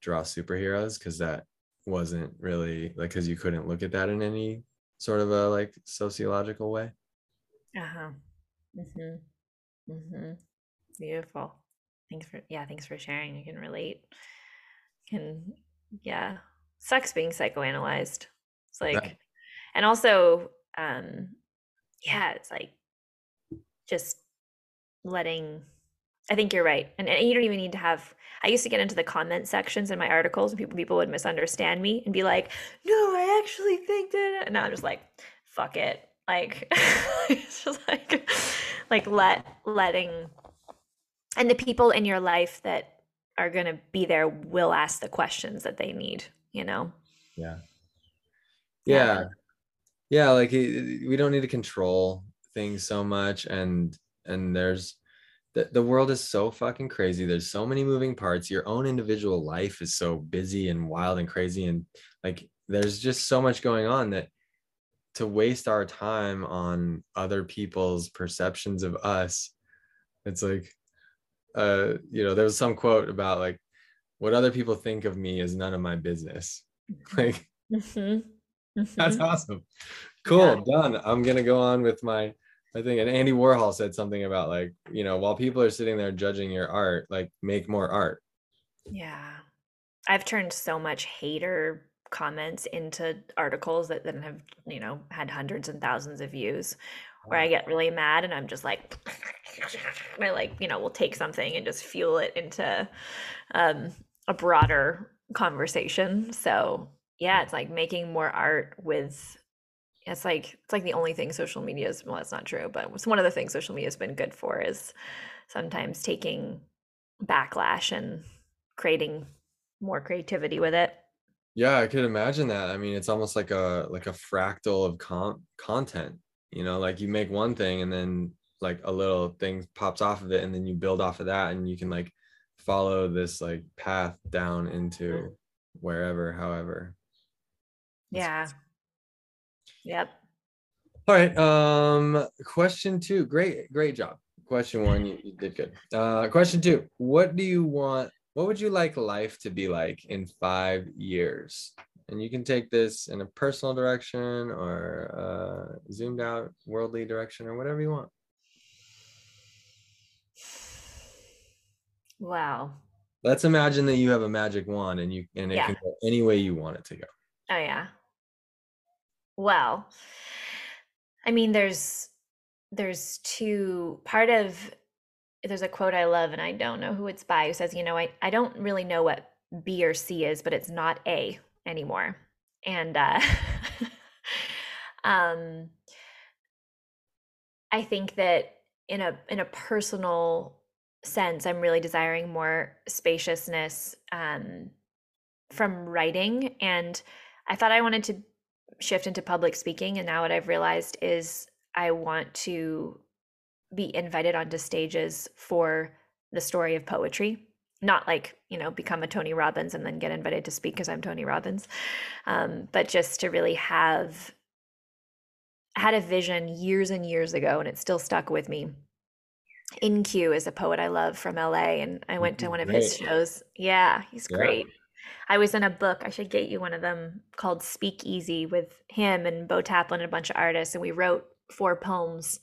draw superheroes because that wasn't really like because you couldn't look at that in any sort of a like sociological way. Uh huh. mm-hmm mm-hmm Beautiful. Thanks for yeah. Thanks for sharing. I can relate. Can yeah. Sucks being psychoanalyzed. It's like, right. and also, um, yeah. It's like just letting I think you're right. And, and you don't even need to have I used to get into the comment sections in my articles and people people would misunderstand me and be like, "No, I actually think that." And now I'm just like, "Fuck it." Like it's just like like let letting and the people in your life that are going to be there will ask the questions that they need, you know. Yeah. Yeah. Yeah, like we don't need to control things so much and and there's the, the world is so fucking crazy there's so many moving parts your own individual life is so busy and wild and crazy and like there's just so much going on that to waste our time on other people's perceptions of us it's like uh you know there was some quote about like what other people think of me is none of my business like mm-hmm. Mm-hmm. that's awesome cool yeah. done i'm gonna go on with my I think, and Andy Warhol said something about like, you know, while people are sitting there judging your art, like make more art. Yeah. I've turned so much hater comments into articles that then have, you know, had hundreds and thousands of views where I get really mad and I'm just like, I like, you know, we'll take something and just fuel it into um, a broader conversation. So yeah, it's like making more art with it's like it's like the only thing social media is well that's not true but it's one of the things social media has been good for is sometimes taking backlash and creating more creativity with it. Yeah i could imagine that. I mean it's almost like a like a fractal of con- content you know like you make one thing and then like a little thing pops off of it and then you build off of that and you can like follow this like path down mm-hmm. into wherever however. Yeah yep. All right um question two great great job. Question one you, you did good. Uh question two what do you want what would you like life to be like in five years? And you can take this in a personal direction or uh, zoomed out worldly direction or whatever you want. Wow. Let's imagine that you have a magic wand and you and it Yeah. can go any way you want it to go. Oh yeah well i mean there's there's two part of there's a quote i love and i don't know who it's by who says you know i, I don't really know what b or c is but it's not a anymore. And uh um i think that in a in a personal sense i'm really desiring more spaciousness um from writing and i thought i wanted to shift into public speaking and now what i've realized is i want to be invited onto stages for the story of poetry not like you know become a tony robbins and then get invited to speak because i'm tony robbins um, but just to really have had a vision years and years ago and it still stuck with me. InQ is a poet i love from la and i went to one of his shows. Yeah he's Yeah. great i was in a book i should get you one of them called speak easy with him and bo taplin and a bunch of artists and we wrote four poems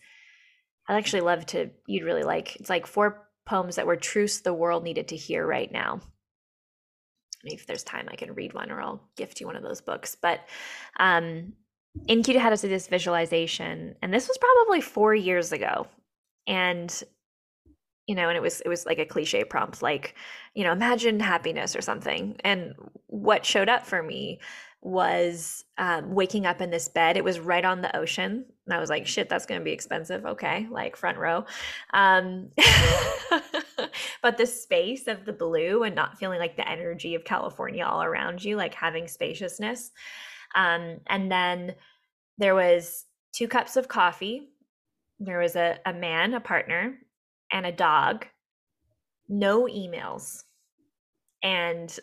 i'd actually love to you'd really like it's like four poems that were truths the world needed to hear right now if there's time i can read one or i'll gift you one of those books but um InQ had us do this visualization, and this was probably four years ago. And you know, and it was it was like a cliche prompt, like you know, imagine happiness or something. And what showed up for me was um, waking up in this bed. It was right on the ocean, and I was like, "Shit, that's going to be expensive." Okay, like front row. Um, but the space of the blue and not feeling like the energy of California all around you, like having spaciousness. Um, and then there was two cups of coffee. There was a, a man, a partner, and a dog. No emails. And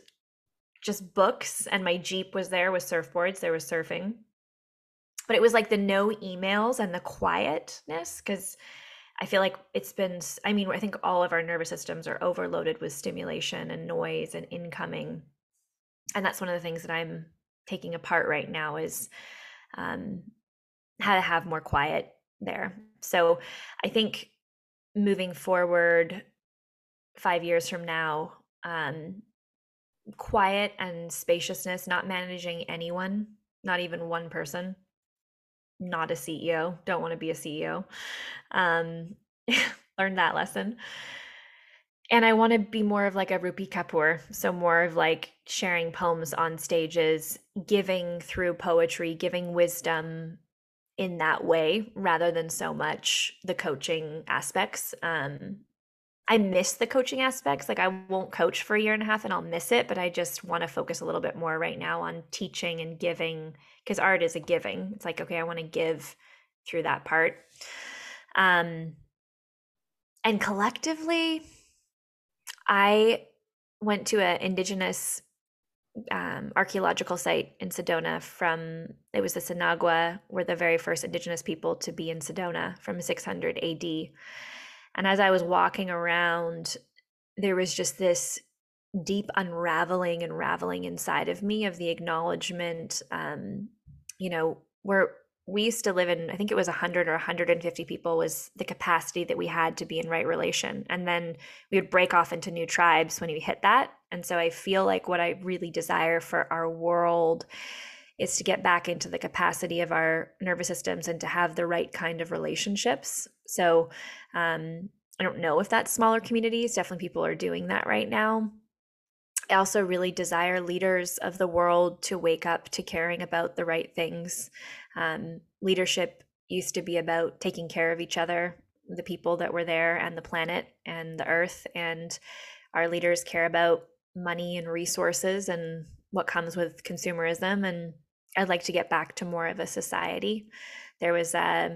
just books. And my Jeep was there with surfboards. There was surfing. But it was like the no emails and the quietness because I feel like it's been, I mean, I think all of our nervous systems are overloaded with stimulation and noise and incoming. And that's one of the things that I'm taking apart right now is um, how to have more quiet there. So I think moving forward five years from now, um, quiet and spaciousness, not managing anyone, not even one person, not a CEO, don't want to be a CEO. Um, learned that lesson. And I want to be more of like a Rupi Kapoor. So, more of like sharing poems on stages, giving through poetry, giving wisdom in that way rather than so much the coaching aspects. Um, I miss the coaching aspects. Like, I won't coach for a year and a half and I'll miss it, but I just want to focus a little bit more right now on teaching and giving because art is a giving. It's like, okay, I want to give through that part. Um, and collectively, I went to an indigenous um, archaeological site in Sedona from it was the Sinagua were the very first indigenous people to be in Sedona from 600 AD. And as I was walking around, there was just this deep unraveling and raveling inside of me of the acknowledgement. Um, you know, where we used to live in, I think it was 100 or 150 people was the capacity that we had to be in right relation. And then we would break off into new tribes when we hit that. And so I feel like what I really desire for our world is to get back into the capacity of our nervous systems and to have the right kind of relationships. So um, I don't know if that's smaller communities. Definitely people are doing that right now. I also really desire leaders of the world to wake up to caring about the right things. Um, leadership used to be about taking care of each other, the people that were there, and the planet and the earth. And our leaders care about money and resources and what comes with consumerism. And I'd like to get back to more of a society. There was uh,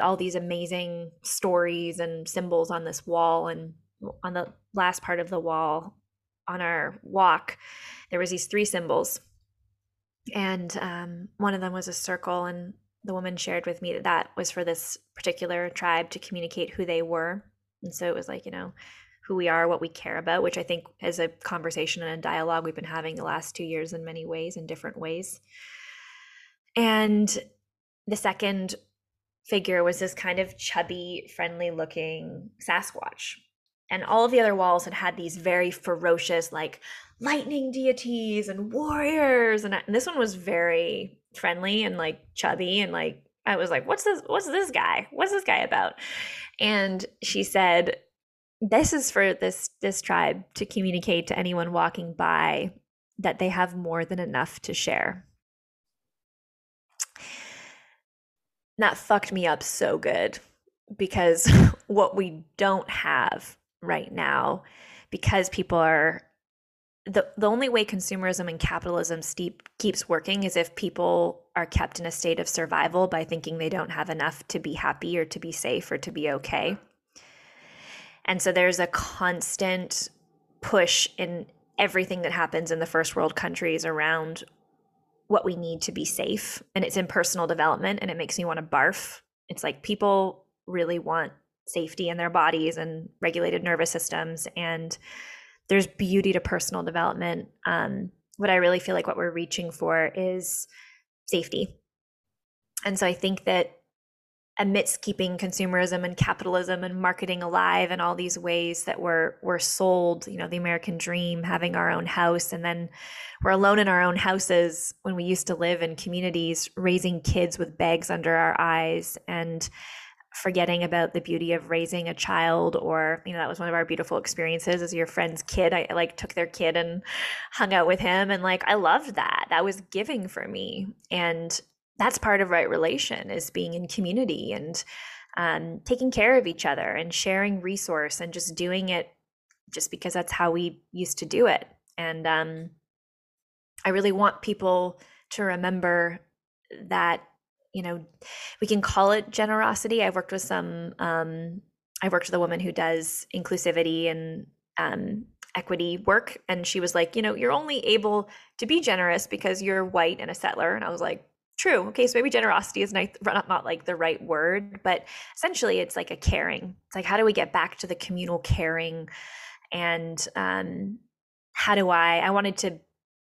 all these amazing stories and symbols on this wall, and on the last part of the wall on our walk, there was these three symbols, and um, one of them was a circle, and the woman shared with me that that was for this particular tribe to communicate who they were, and so it was like you know who we are, what we care about, which I think is a conversation and a dialogue we've been having the last two years in many ways, in different ways. And the second figure was this kind of chubby, friendly looking Sasquatch. And all of the other walls had had these very ferocious, like lightning deities and warriors. And, and this one was very friendly and like chubby. And like, I was like, what's this? What's this guy? What's this guy about? And she said, this is for this this tribe to communicate to anyone walking by that they have more than enough to share. That fucked me up so good because what we don't have right now because people are the the only way consumerism and capitalism steep, keeps working is if people are kept in a state of survival by thinking they don't have enough to be happy or to be safe or to be okay. And so there's a constant push in everything that happens in the first world countries around what we need to be safe. And it's in personal development and it makes me want to barf. It's like people really want safety in their bodies and regulated nervous systems. And there's beauty to personal development. Um, what I really feel like what we're reaching for is safety. And so I think that amidst keeping consumerism and capitalism and marketing alive and all these ways that we're we're sold you know the american dream having our own house and then we're alone in our own houses when we used to live in communities raising kids with bags under our eyes and forgetting about the beauty of raising a child or you know that was one of our beautiful experiences as your friend's kid. I, like took their kid and hung out with him and like i loved that. That was giving for me. And that's part of right relation is being in community and um, taking care of each other and sharing resource and just doing it just because that's how we used to do it. And um, i really want people to remember that you know we can call it generosity i've worked with some um, i worked with a woman who does inclusivity and um, equity work and she was like you know you're only able to be generous because you're white and a settler and i was like True. Okay, so maybe generosity is not, not like the right word, but essentially it's like a caring. It's like how do we get back to the communal caring, and um, how do I? I wanted to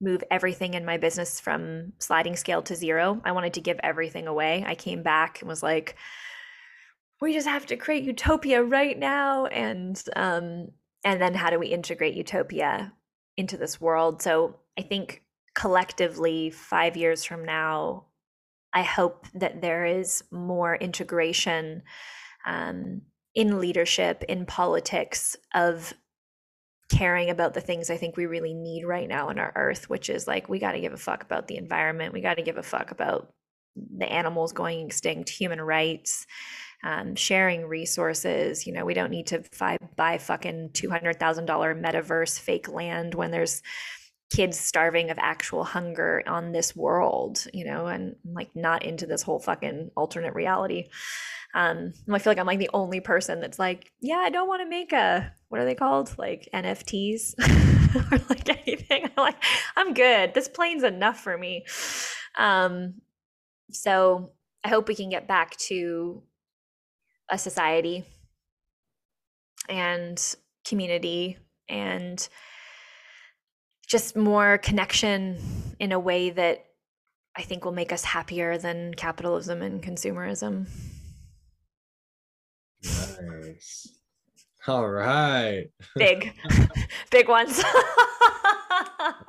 move everything in my business from sliding scale to zero. I wanted to give everything away. I came back and was like, we just have to create utopia right now, and um, and then how do we integrate utopia into this world? So I think collectively, five years from now, I hope that there is more integration um, in leadership, in politics, of caring about the things I think we really need right now on our earth, which is like we got to give a fuck about the environment. We got to give a fuck about the animals going extinct, human rights, um, sharing resources. You know, we don't need to fi- buy fucking $200,000 metaverse fake land when there's kids starving of actual hunger on this world, you know, and like not into this whole fucking alternate reality. Um, I feel like I'm like the only person that's like, yeah, I don't want to make a what are they called? Like NFTs or like anything. I'm like, I'm good. This plane's enough for me. Um, so I hope we can get back to a society and community and just more connection in a way that I think will make us happier than capitalism and consumerism. Nice. All right. Big, big ones.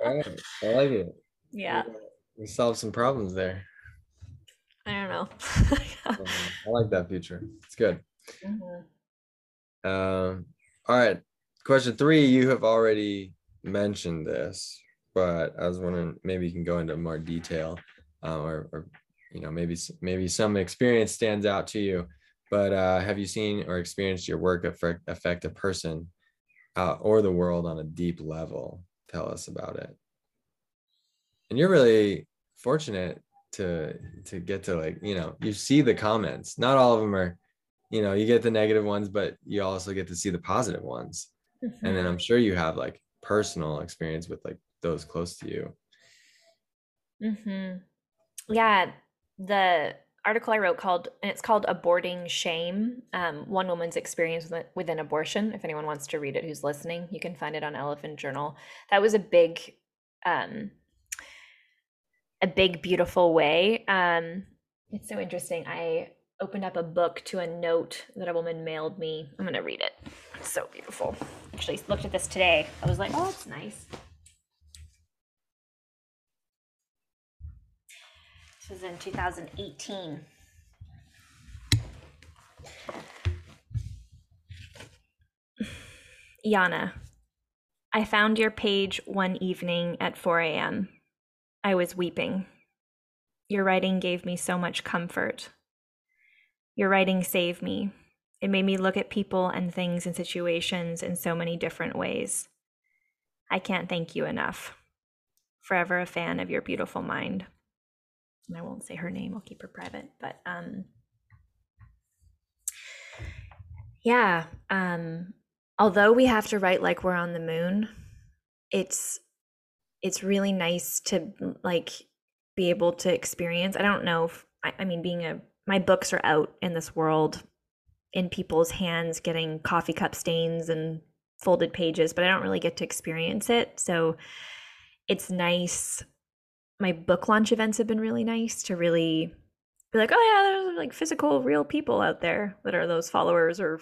right. I like it. Yeah. We solved some problems there. I don't know. I like that future. It's good. Mm-hmm. Um, all right. Question three, you have already mentioned this, but I was wondering maybe you can go into more detail, uh, or, or you know maybe maybe some experience stands out to you. But uh, have you seen or experienced your work affect, affect a person uh, or the world on a deep level? Tell us about it. And you're really fortunate to to get to like you know you see the comments. Not all of them are, you know, you get the negative ones, but you also get to see the positive ones. Mm-hmm. And then I'm sure you have like personal experience with like those close to you. Mm-hmm. Yeah, the article I wrote called, and it's called Aborting Shame um, One Woman's Experience with, with an Abortion. If anyone wants to read it who's listening, you can find it on Elephant Journal. That was a big, um, a big, beautiful way. Um, it's so interesting. I opened up a book to a note that a woman mailed me. I'm going to read it. It's so beautiful. Actually, looked at this today. I was like, oh, it's nice. Was in 2018. Janne, I found your page one evening at 4 a.m. I was weeping. Your writing gave me so much comfort. Your writing saved me. It made me look at people and things and situations in so many different ways. I can't thank you enough. Forever a fan of your beautiful mind and I won't say her name, I'll keep her private, but um yeah, um although we have to write like we're on the moon, it's it's really nice to like be able to experience. I don't know if I, I mean being a my books are out in this world in people's hands getting coffee cup stains and folded pages, but I don't really get to experience it. So it's nice my book launch events have been really nice to really be like, oh yeah, there's like physical, real people out there that are those followers or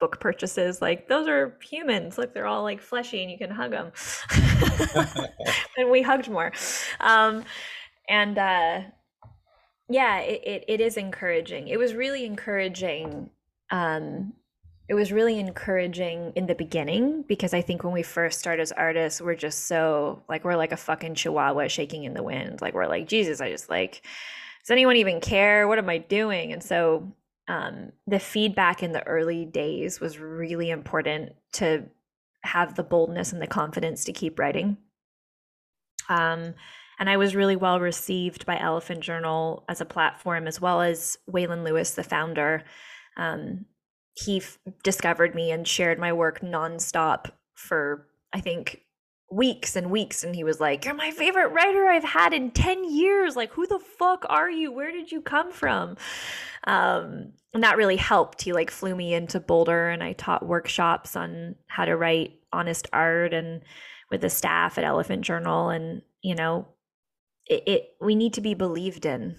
book purchases. Like those are humans. Look, they're all like fleshy, and you can hug them. and we hugged more, um, and uh, yeah, it, it, it is encouraging. It was really encouraging um, it was really encouraging in the beginning because I think when we first start as artists, we're just so like we're like a fucking chihuahua shaking in the wind. Like we're like, Jesus, I just like, does anyone even care? What am I doing? And so um, the feedback in the early days was really important to have the boldness and the confidence to keep writing. Um, and I was really well received by Elephant Journal as a platform, as well as Waylon Lewis, the founder. Um, he f- discovered me and shared my work nonstop for I think weeks and weeks and he was like you're my favorite writer i've had in 10 years. Like who the fuck are you? Where did you come from? Um, and that really helped. He like flew me into boulder and i taught workshops on how to write honest art and with the staff at elephant journal and you know it, it we need to be believed in.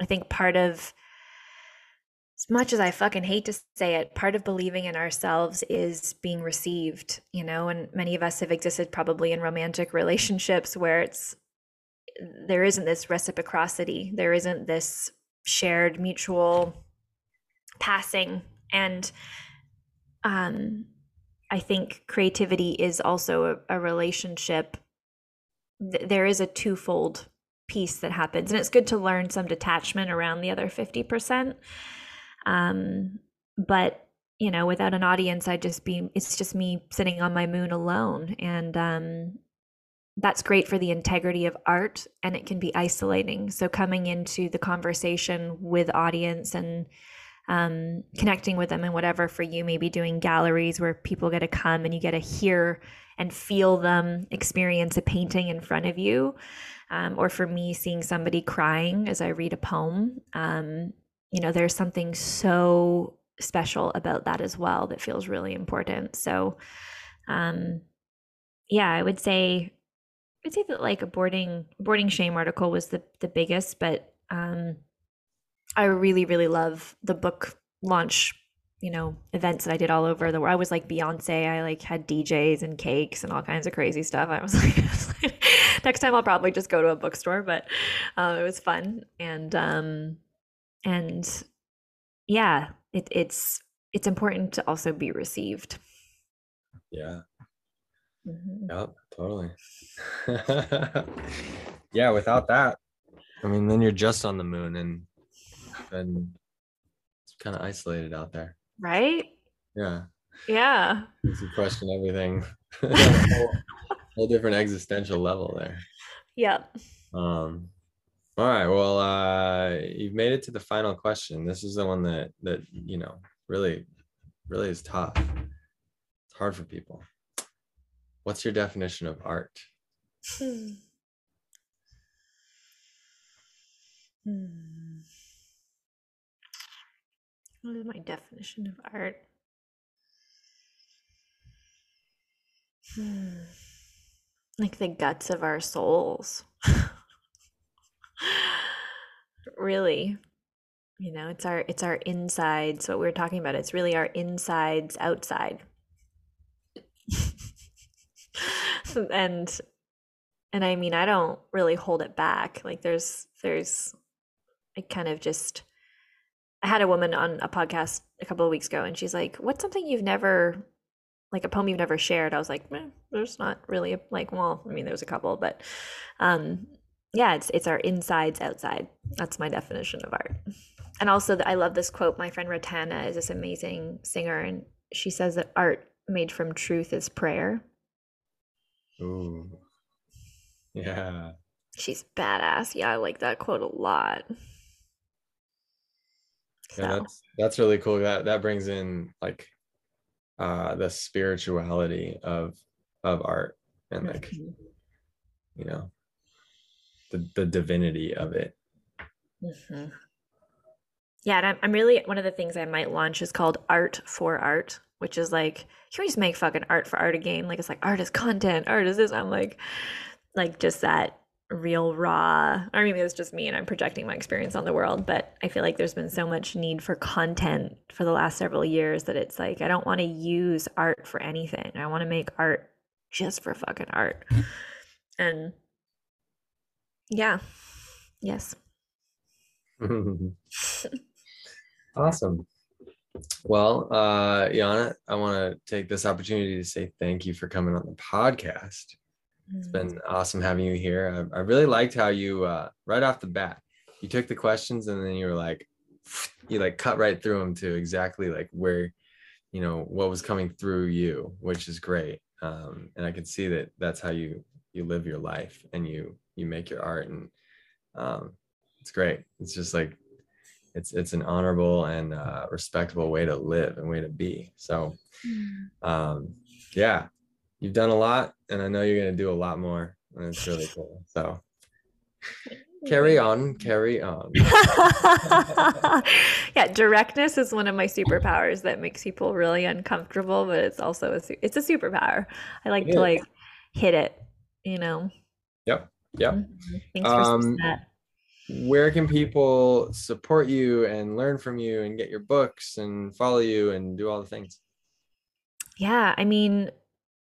I think part of as much as I fucking hate to say it, part of believing in ourselves is being received, you know, and many of us have existed probably in romantic relationships where it's there isn't this reciprocity, there isn't this shared mutual passing. And um I think creativity is also a, a relationship. There is a twofold piece that happens and it's good to learn some detachment around the other 50% um, but you know, without an audience, I'd just be it's just me sitting on my moon alone. And um that's great for the integrity of art and it can be isolating. So coming into the conversation with audience and um, connecting with them and whatever for you, maybe doing galleries where people get to come and you get to hear and feel them experience a painting in front of you. Um, or for me, seeing somebody crying as I read a poem. You know, there's something so special about that as well that feels really important. So, um, yeah, I would say, I'd say that like Aborting boarding shame article was the the biggest, but um, I really really love the book launch you know events that I did all over the world. I was like Beyonce. I like had DJs and cakes and all kinds of crazy stuff. I was like, next time I'll probably just go to a bookstore, but uh, it was fun and um, and yeah, it, it's it's important to also be received. Yeah. Mm-hmm. Yep, totally. yeah, without that, I mean, then you're just on the moon and and it's kind of isolated out there. Right? Yeah. Yeah. You question everything. whole, whole different existential level there. Yep. Um all right. Well, uh you've made it to the final question. This is the one that that you know really really is tough. It's hard for people. What's your definition of art? Hmm. Hmm. What is my definition of art? Hmm. Like the guts of our souls. really. You know, it's our it's our insides. What we are talking about. It's really our insides outside. and and I mean, I don't really hold it back. Like there's there's I kind of just I had a woman on a podcast a couple of weeks ago and she's like, "What's something you've never like a poem you've never shared?" I was like, eh, "There's not really a, like, well, I mean, there's a couple, but um yeah, it's it's our insides outside. That's my definition of art. And also, I love this quote. My friend Ratana is this amazing singer, and she says that art made from truth is prayer. Ooh. Yeah. She's badass. Yeah, I like that quote a lot. So. Yeah, that's that's really cool. That that brings in like uh the spirituality of of art and like mm-hmm. you know the the divinity of it. Mm-hmm. Yeah, and I'm, I'm really one of the things I might launch is called art for art, which is like can we just make fucking art for art again? Like it's like art is content, art is this. I'm like, like just that real raw or maybe it's just me and i'm projecting my experience on the world but i feel like there's been so much need for content for the last several years that it's like i don't want to use art for anything i want to make art just for fucking art and yeah yes awesome well uh Janne, i want to take this opportunity to say thank you for coming on the podcast it's been mm. awesome having you here. I, I really liked how you uh, right off the bat you took the questions and then you were like you like cut right through them to exactly like where you know what was coming through you, which is great. Um, and I can see that that's how you you live your life and you you make your art and um, it's great. It's just like it's it's an honorable and uh, respectable way to live and way to be. So mm. um, yeah, you've done a lot and I know you're going to do a lot more. And it's really cool. So carry on, carry on. yeah, directness is one of my superpowers that makes people really uncomfortable, but it's also a it's a superpower. I like to like hit it, you know. Yep. Yep. Mm-hmm. Thanks um, that. Where can people support you and learn from you and get your books and follow you and do all the things? Yeah, I mean,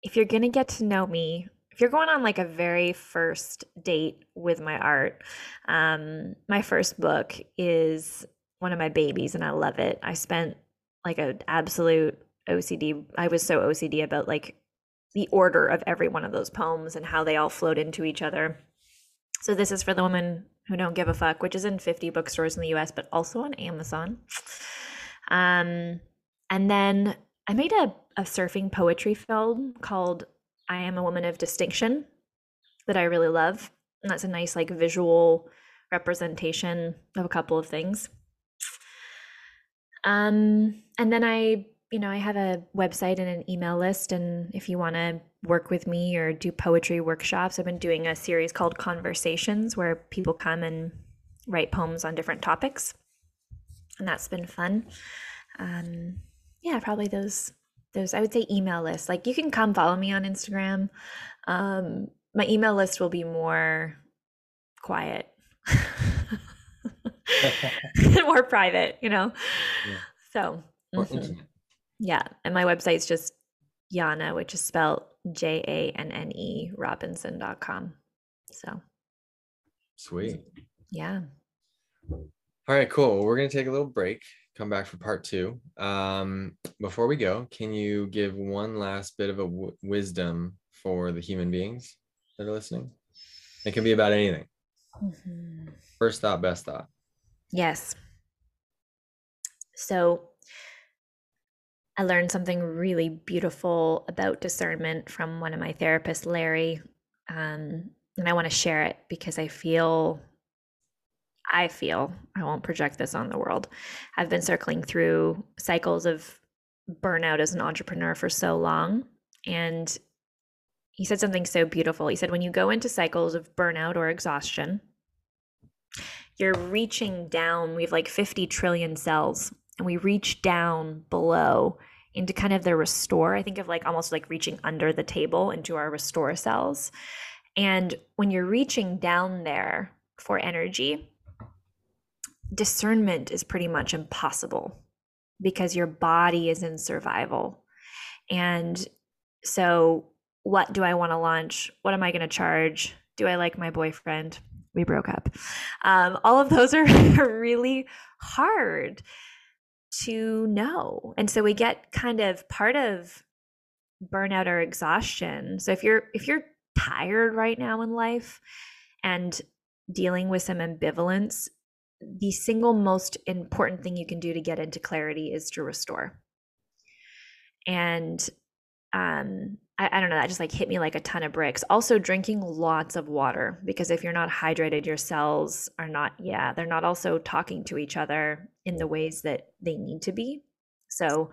if you're going to get to know me, if you're going on like a very first date with my art, um, my first book is one of my babies and I love it. I spent like an absolute OCD. I was so OCD about like the order of every one of those poems and how they all flowed into each other. So this is for the women who don't give a fuck, which is in 50 bookstores in the US, but also on Amazon. Um, and then I made a, a surfing poetry film called I Am a Woman of Distinction that I really love. And that's a nice, like, visual representation of a couple of things. Um, and then I, you know, I have a website and an email list. And if you want to work with me or do poetry workshops, I've been doing a series called Conversations where people come and write poems on different topics. And that's been fun. Um, yeah, probably those those I would say email lists. Like you can come follow me on Instagram. Um, my email list will be more quiet, more private, you know. Yeah. So mm-hmm. yeah, and my website's just Janne, which is spelled J A N N E Robinson.com. So sweet. Yeah. All right, cool. We're going to take a little break, come back for part two. Um, before we go, can you give one last bit of a w- wisdom for the human beings that are listening? It can be about anything. Mm-hmm. First thought, best thought. Yes. So I learned something really beautiful about discernment from one of my therapists, Larry. Um, and I want to share it because I feel, I feel, I won't project this on the world. I've been circling through cycles of burnout as an entrepreneur for so long. And he said something so beautiful. He said, when you go into cycles of burnout or exhaustion, you're reaching down. We have like 50 trillion cells, and we reach down below into kind of the restore. I think of like almost like reaching under the table into our restore cells. And when you're reaching down there for energy, discernment is pretty much impossible because your body is in survival. And so, what do I want to launch? What am I going to charge? Do I like my boyfriend? We broke up. Um, all of those are really hard to know. And so we get kind of part of burnout or exhaustion. So if you're if you're tired right now in life and dealing with some ambivalence, the single most important thing you can do to get into clarity is to restore. And um, I, I, don't know, that just like hit me like a ton of bricks. Also, drinking lots of water because if you're not hydrated, your cells are not, yeah, they're not also talking to each other in the ways that they need to be. So,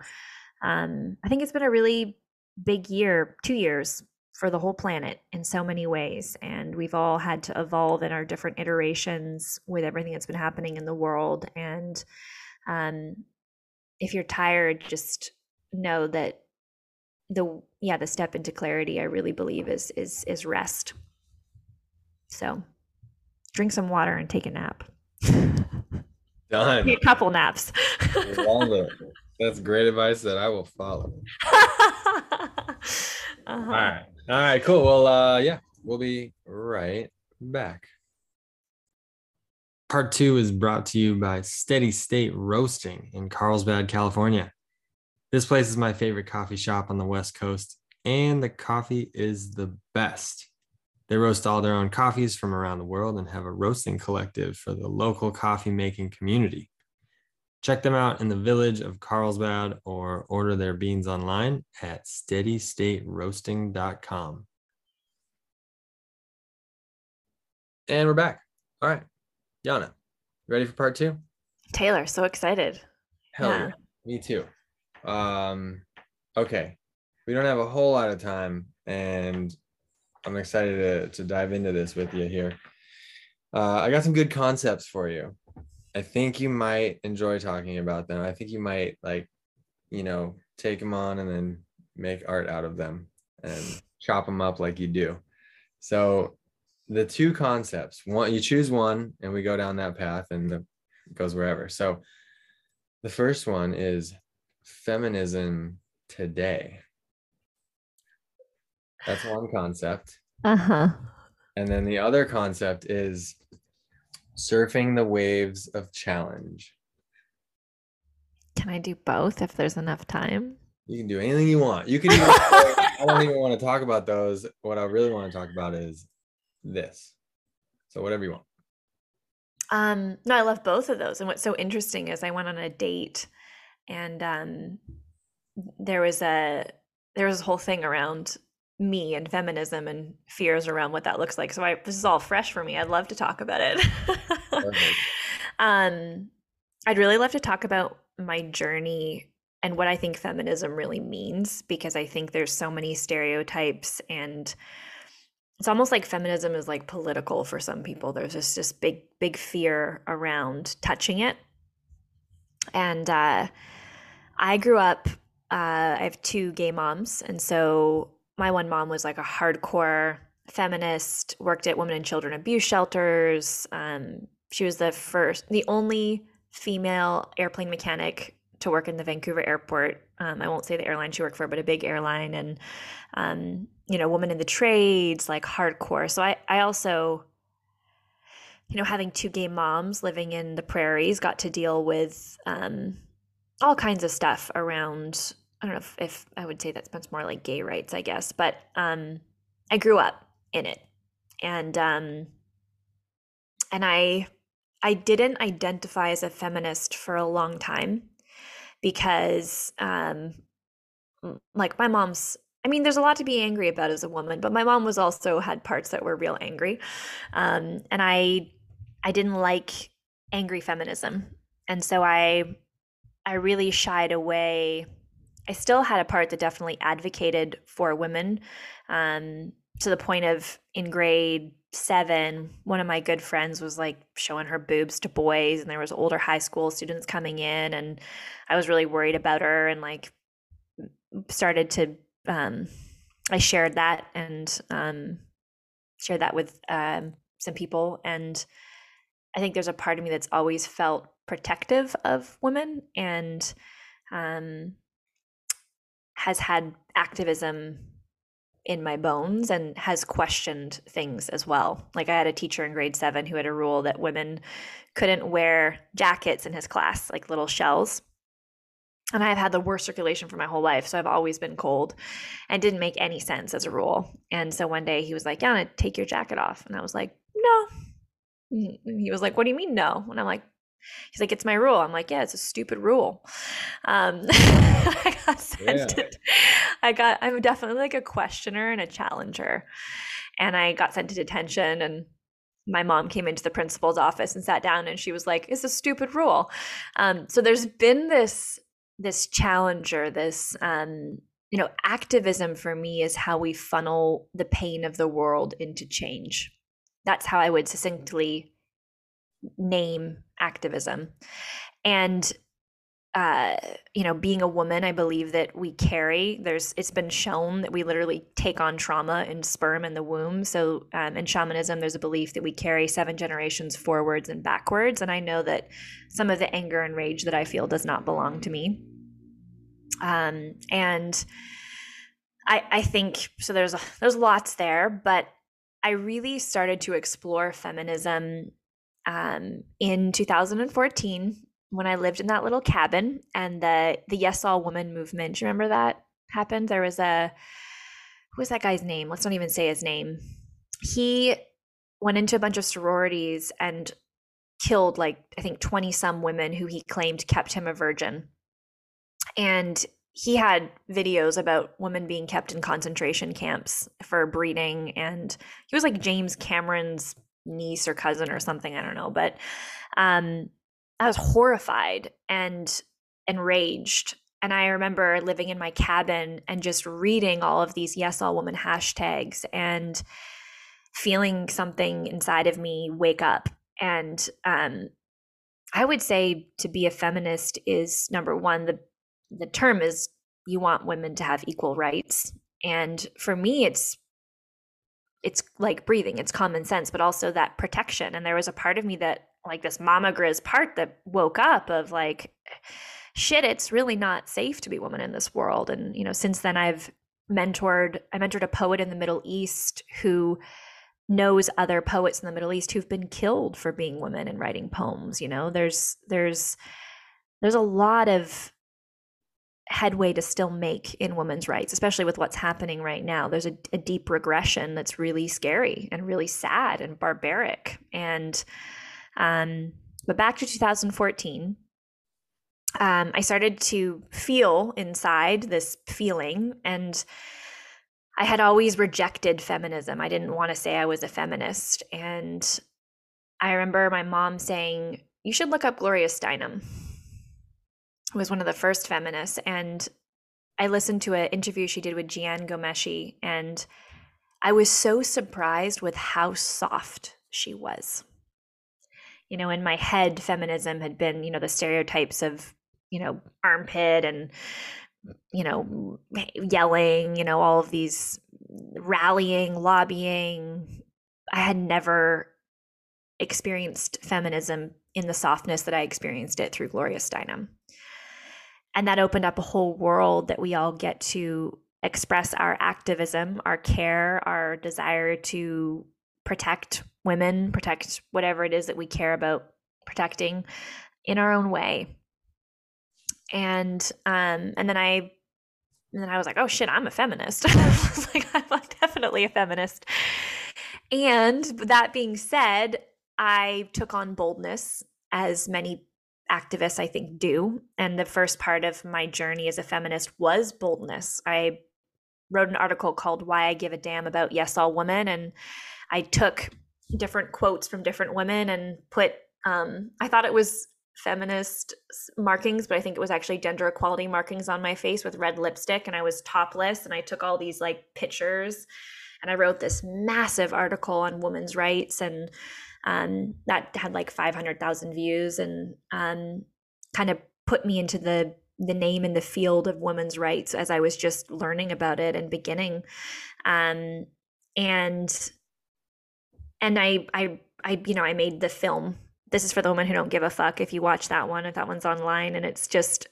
um, I think it's been a really big year, two years for the whole planet in so many ways. And we've all had to evolve in our different iterations with everything that's been happening in the world. And um, if you're tired, just know that the yeah the step into clarity i really believe is is is rest so drink some water and take a nap done a couple naps that's great advice that i will follow uh-huh. all right all right, cool. Well, uh, yeah, we'll be right back. Part two is brought to you by Steady State Roasting in Carlsbad, California. This place is my favorite coffee shop on the West Coast, and the coffee is the best. They roast all their own coffees from around the world and have a roasting collective for the local coffee making community. Check them out in the village of Carlsbad or order their beans online at steadystateroasting.com. And we're back. All right. Janne, ready for part two? Taylor, so excited. Hell yeah. Me too. Um, okay. We don't have a whole lot of time, and I'm excited to, to dive into this with you here. Uh, I got some good concepts for you. I think you might enjoy talking about them. I think you might like, you know, take them on and then make art out of them and chop them up like you do. So the two concepts, one you choose one and we go down that path and the, it goes wherever. So the first one is feminism today. That's one concept. Uh-huh. And then the other concept is Surfing the waves of challenge. Can I do both if there's enough time? You can do anything you want. You can even, I don't even want to talk about those. What I really want to talk about is this. So whatever you want. Um, no, I love both of those. And what's so interesting is I went on a date and um there was a there was a whole thing around me and feminism and fears around what that looks like. So I this is all fresh for me. I'd love to talk about it. um I'd really love to talk about my journey and what I think feminism really means because I think there's so many stereotypes and it's almost like feminism is like political for some people. There's just this big big fear around touching it. And uh I grew up uh, I have two gay moms, and so my one mom was like a hardcore feminist, worked at women and children abuse shelters. Um, she was the first, the only female airplane mechanic to work in the Vancouver airport. Um, I won't say the airline she worked for, but a big airline, and um, you know, woman in the trades, like hardcore. So I, I also, you know, having two gay moms living in the prairies, got to deal with um, all kinds of stuff around. I don't know if, if I would say that's much more like gay rights, I guess, but um, I grew up in it, and um, and I I didn't identify as a feminist for a long time because um like my mom's I mean there's a lot to be angry about as a woman, but my mom was also had parts that were real angry. Um and I I didn't like angry feminism. And so I I really shied away. I still had a part that definitely advocated for women um to the point of in grade seven, one of my good friends was like showing her boobs to boys, and there was older high school students coming in, and I was really worried about her, and like started to um, I shared that and um, shared that with um, some people, and I think there's a part of me that's always felt protective of women and um, has had activism in my bones and has questioned things as well. Like I had a teacher in grade 7 who had a rule that women couldn't wear jackets in his class, like little shells. And I've had the worst circulation for my whole life, so I've always been cold and didn't make any sense as a rule. And so one day he was like, "Yeah, take your jacket off." And I was like, "No." He was like, "What do you mean no?" And I'm like, He's like, it's my rule. I'm like, yeah, it's a stupid rule. Um, I got sent. Yeah. I got. I'm definitely like a questioner and a challenger, and I got sent to detention. And my mom came into the principal's office and sat down, and she was like, "It's a stupid rule." Um, so there's been this this challenger, this um, you know, activism for me is how we funnel the pain of the world into change. That's how I would succinctly name activism. And uh, you know, being a woman, I believe that we carry. There's, it's been shown that we literally take on trauma in sperm in the womb. So, um, in shamanism, there's a belief that we carry seven generations forwards and backwards. And I know that some of the anger and rage that I feel does not belong to me. Um, and I, I think so. There's there's lots there, but I really started to explore feminism um, in 2014 when I lived in that little cabin and the the Yes All Woman movement. Do you remember that happened? There was a who was that guy's name? Let's not even say his name. He went into a bunch of sororities and killed like I think 20 some women who he claimed kept him a virgin. And he had videos about women being kept in concentration camps for breeding and he was like James Cameron's niece or cousin or something, I don't know, but um I was horrified and enraged. And I remember living in my cabin and just reading all of these Yes All Woman hashtags and feeling something inside of me wake up. And um, I would say to be a feminist is number one, the the term is you want women to have equal rights. And for me, it's it's like breathing, it's common sense, but also that protection. And there was a part of me that, like this mama grizz part that woke up of like, shit, it's really not safe to be a woman in this world. And, you know, since then I've mentored, I mentored a poet in the Middle East who knows other poets in the Middle East who've been killed for being women and writing poems. You know, there's, there's, there's a lot of headway to still make in women's rights, especially with what's happening right now. There's a, a, deep regression that's really scary and really sad and barbaric. And um, but back to 2014, um, I started to feel inside this feeling, and I had always rejected feminism. I didn't want to say I was a feminist, and I remember my mom saying, "You should look up Gloria Steinem." Was one of the first feminists and I listened to an interview she did with Jian Ghomeshi and I was so surprised with how soft she was. You know, in my head, feminism had been, you know, the stereotypes of, you know, armpit and, you know, yelling, you know, all of these rallying, lobbying. I had never experienced feminism in the softness that I experienced it through Gloria Steinem. And that opened up a whole world that we all get to express our activism, our care, our desire to protect women, protect whatever it is that we care about protecting in our own way. And um and then I and then I was like, oh shit, I'm a feminist. I was like, I'm definitely a feminist. And that being said, I took on boldness as many activists I think do. And the first part of my journey as a feminist was boldness. I wrote an article called Why I Give a Damn About Yes All Women. And I took different quotes from different women and put, um, I thought it was feminist markings, but I think it was actually gender equality markings on my face with red lipstick. And I was topless and I took all these like pictures and I wrote this massive article on women's rights and um, that had like 500,000 views and um, kind of put me into the the name in the field of women's rights as I was just learning about it and beginning. Um, and and I I I you know I made the film. This is for the women who don't give a fuck. If you watch that one, if that one's online, and it's just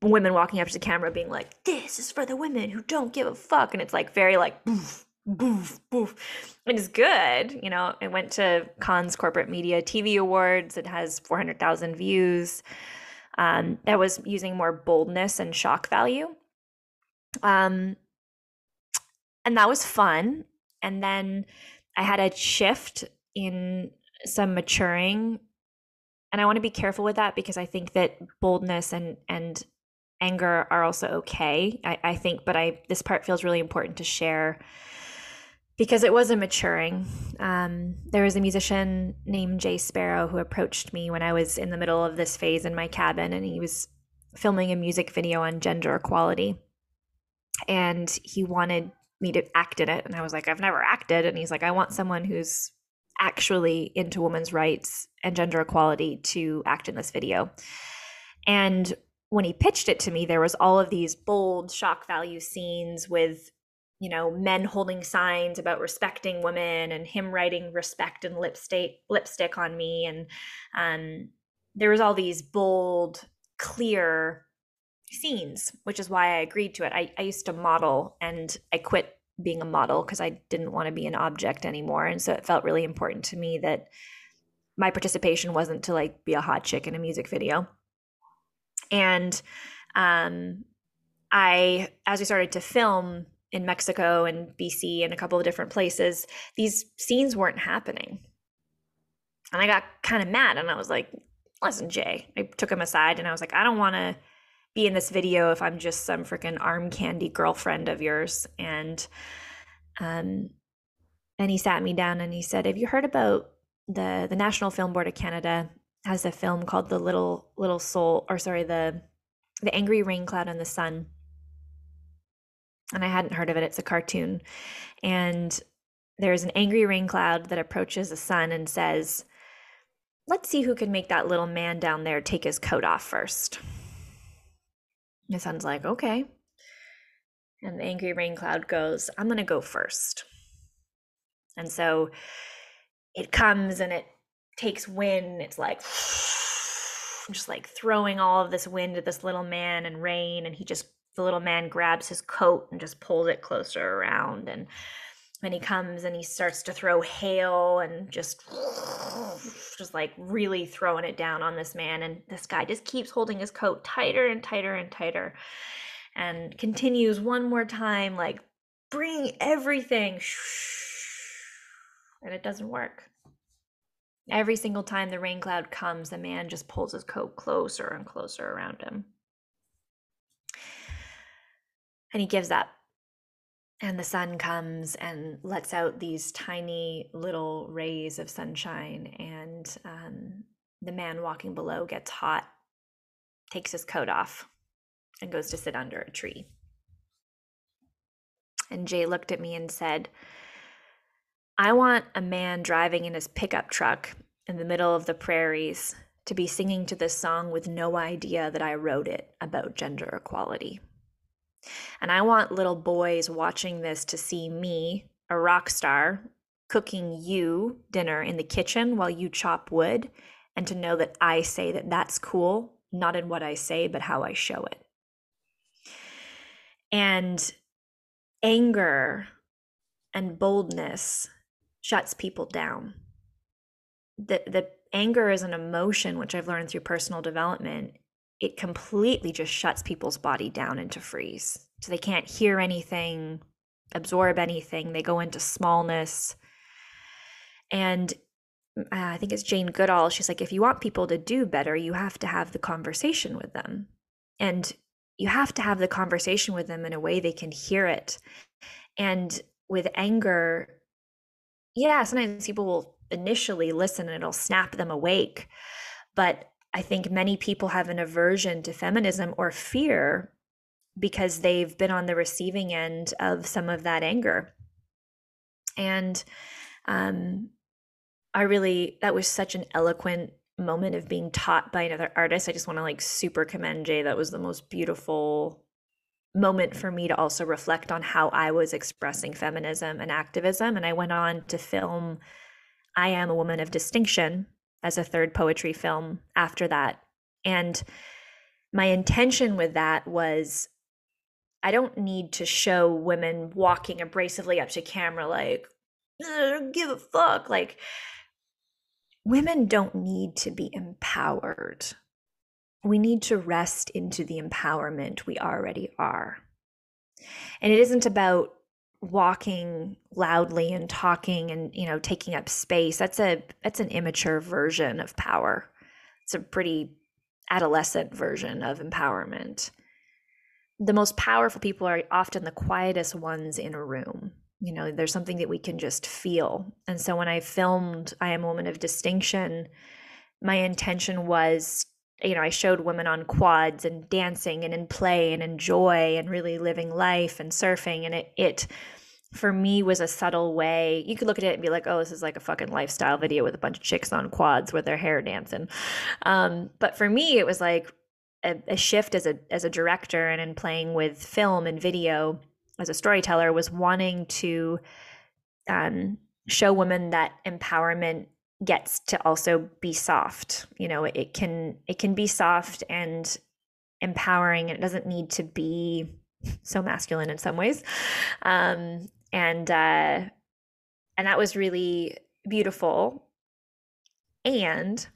women walking up to the camera being like, "This is for the women who don't give a fuck," and it's like very like boof boof boof. It is good. You know, it went to Cannes Corporate Media TV Awards. It has four hundred thousand views um, that was using more boldness and shock value. Um, and that was fun. And then I had a shift in some maturing. And I want to be careful with that because I think that boldness and and anger are also okay. I, I think, but I this part feels really important to share because it was a maturing. Um, there was a musician named Jay Sparrow who approached me when I was in the middle of this phase in my cabin, and he was filming a music video on gender equality. And he wanted me to act in it. And I was like, I've never acted. And he's like, I want someone who's actually into women's rights and gender equality to act in this video. And when he pitched it to me, there was all of these bold shock value scenes with you know, men holding signs about respecting women and him writing respect and lipstick lipstick on me. And um, there was all these bold, clear scenes, which is why I agreed to it. I, I used to model and I quit being a model because I didn't want to be an object anymore. And so it felt really important to me that my participation wasn't to like be a hot chick in a music video. And um, I, as we started to film, in Mexico and BC and a couple of different places, these scenes weren't happening. And I got kind of mad and I was like, listen, Jay, I took him aside and I was like, I don't want to be in this video if I'm just some freaking arm candy girlfriend of yours. And, um, and he sat me down and he said, have you heard about the, the National Film Board of Canada has a film called The Little, Little Soul, or sorry, the, the Angry Rain Cloud and the Sun and I hadn't heard of it. It's a cartoon. And there's an angry rain cloud that approaches the sun and says, Let's see who can make that little man down there take his coat off first. The sun's like, Okay. And the angry rain cloud goes, I'm going to go first. And so it comes and it takes wind. It's like, just like throwing all of this wind at this little man and rain. And he just the little man grabs his coat and just pulls it closer around and then he comes and he starts to throw hail and just just like really throwing it down on this man and this guy just keeps holding his coat tighter and tighter and tighter and continues one more time like bring everything and it doesn't work. Every single time the rain cloud comes the man just pulls his coat closer and closer around him and he gives up. And the sun comes and lets out these tiny little rays of sunshine. And um, the man walking below gets hot, takes his coat off, and goes to sit under a tree. And Jay looked at me and said, I want a man driving in his pickup truck in the middle of the prairies to be singing to this song with no idea that I wrote it about gender equality. And I want little boys watching this to see me, a rock star, cooking you dinner in the kitchen while you chop wood, and to know that I say that that's cool, not in what I say, but how I show it. And anger and boldness shuts people down. The, the anger is an emotion, which I've learned through personal development. It completely just shuts people's body down into freeze. So they can't hear anything, absorb anything. They go into smallness. And uh, I think it's Jane Goodall. She's like, if you want people to do better, you have to have the conversation with them. And you have to have the conversation with them in a way they can hear it. And with anger, yeah, sometimes people will initially listen and it'll snap them awake. But I think many people have an aversion to feminism or fear because they've been on the receiving end of some of that anger. And um, I really, that was such an eloquent moment of being taught by another artist. I just want to like super commend Jay. That was the most beautiful moment for me to also reflect on how I was expressing feminism and activism. And I went on to film I Am a Woman of Distinction as a third poetry film after that. And my intention with that was I don't need to show women walking abrasively up to camera like, give a fuck. Like, women don't need to be empowered. We need to rest into the empowerment we already are. And it isn't about walking loudly and talking and you know taking up space that's a that's an immature version of power. It's a pretty adolescent version of empowerment. The most powerful people are often the quietest ones in a room. You know there's something that we can just feel. And so when i filmed i am a woman of distinction my intention was you know i showed women on quads and dancing and in play and in joy and really living life and surfing and it it for me was a subtle way you could look at it and be like oh this is like a fucking lifestyle video with a bunch of chicks on quads with their hair dancing. Um, but for me it was like a, a shift as a as a director and in playing with film and video as a storyteller was wanting to um, show women that empowerment gets to also be soft you know it can it can be soft and empowering and it doesn't need to be so masculine in some ways. Um, and uh, and that was really beautiful. And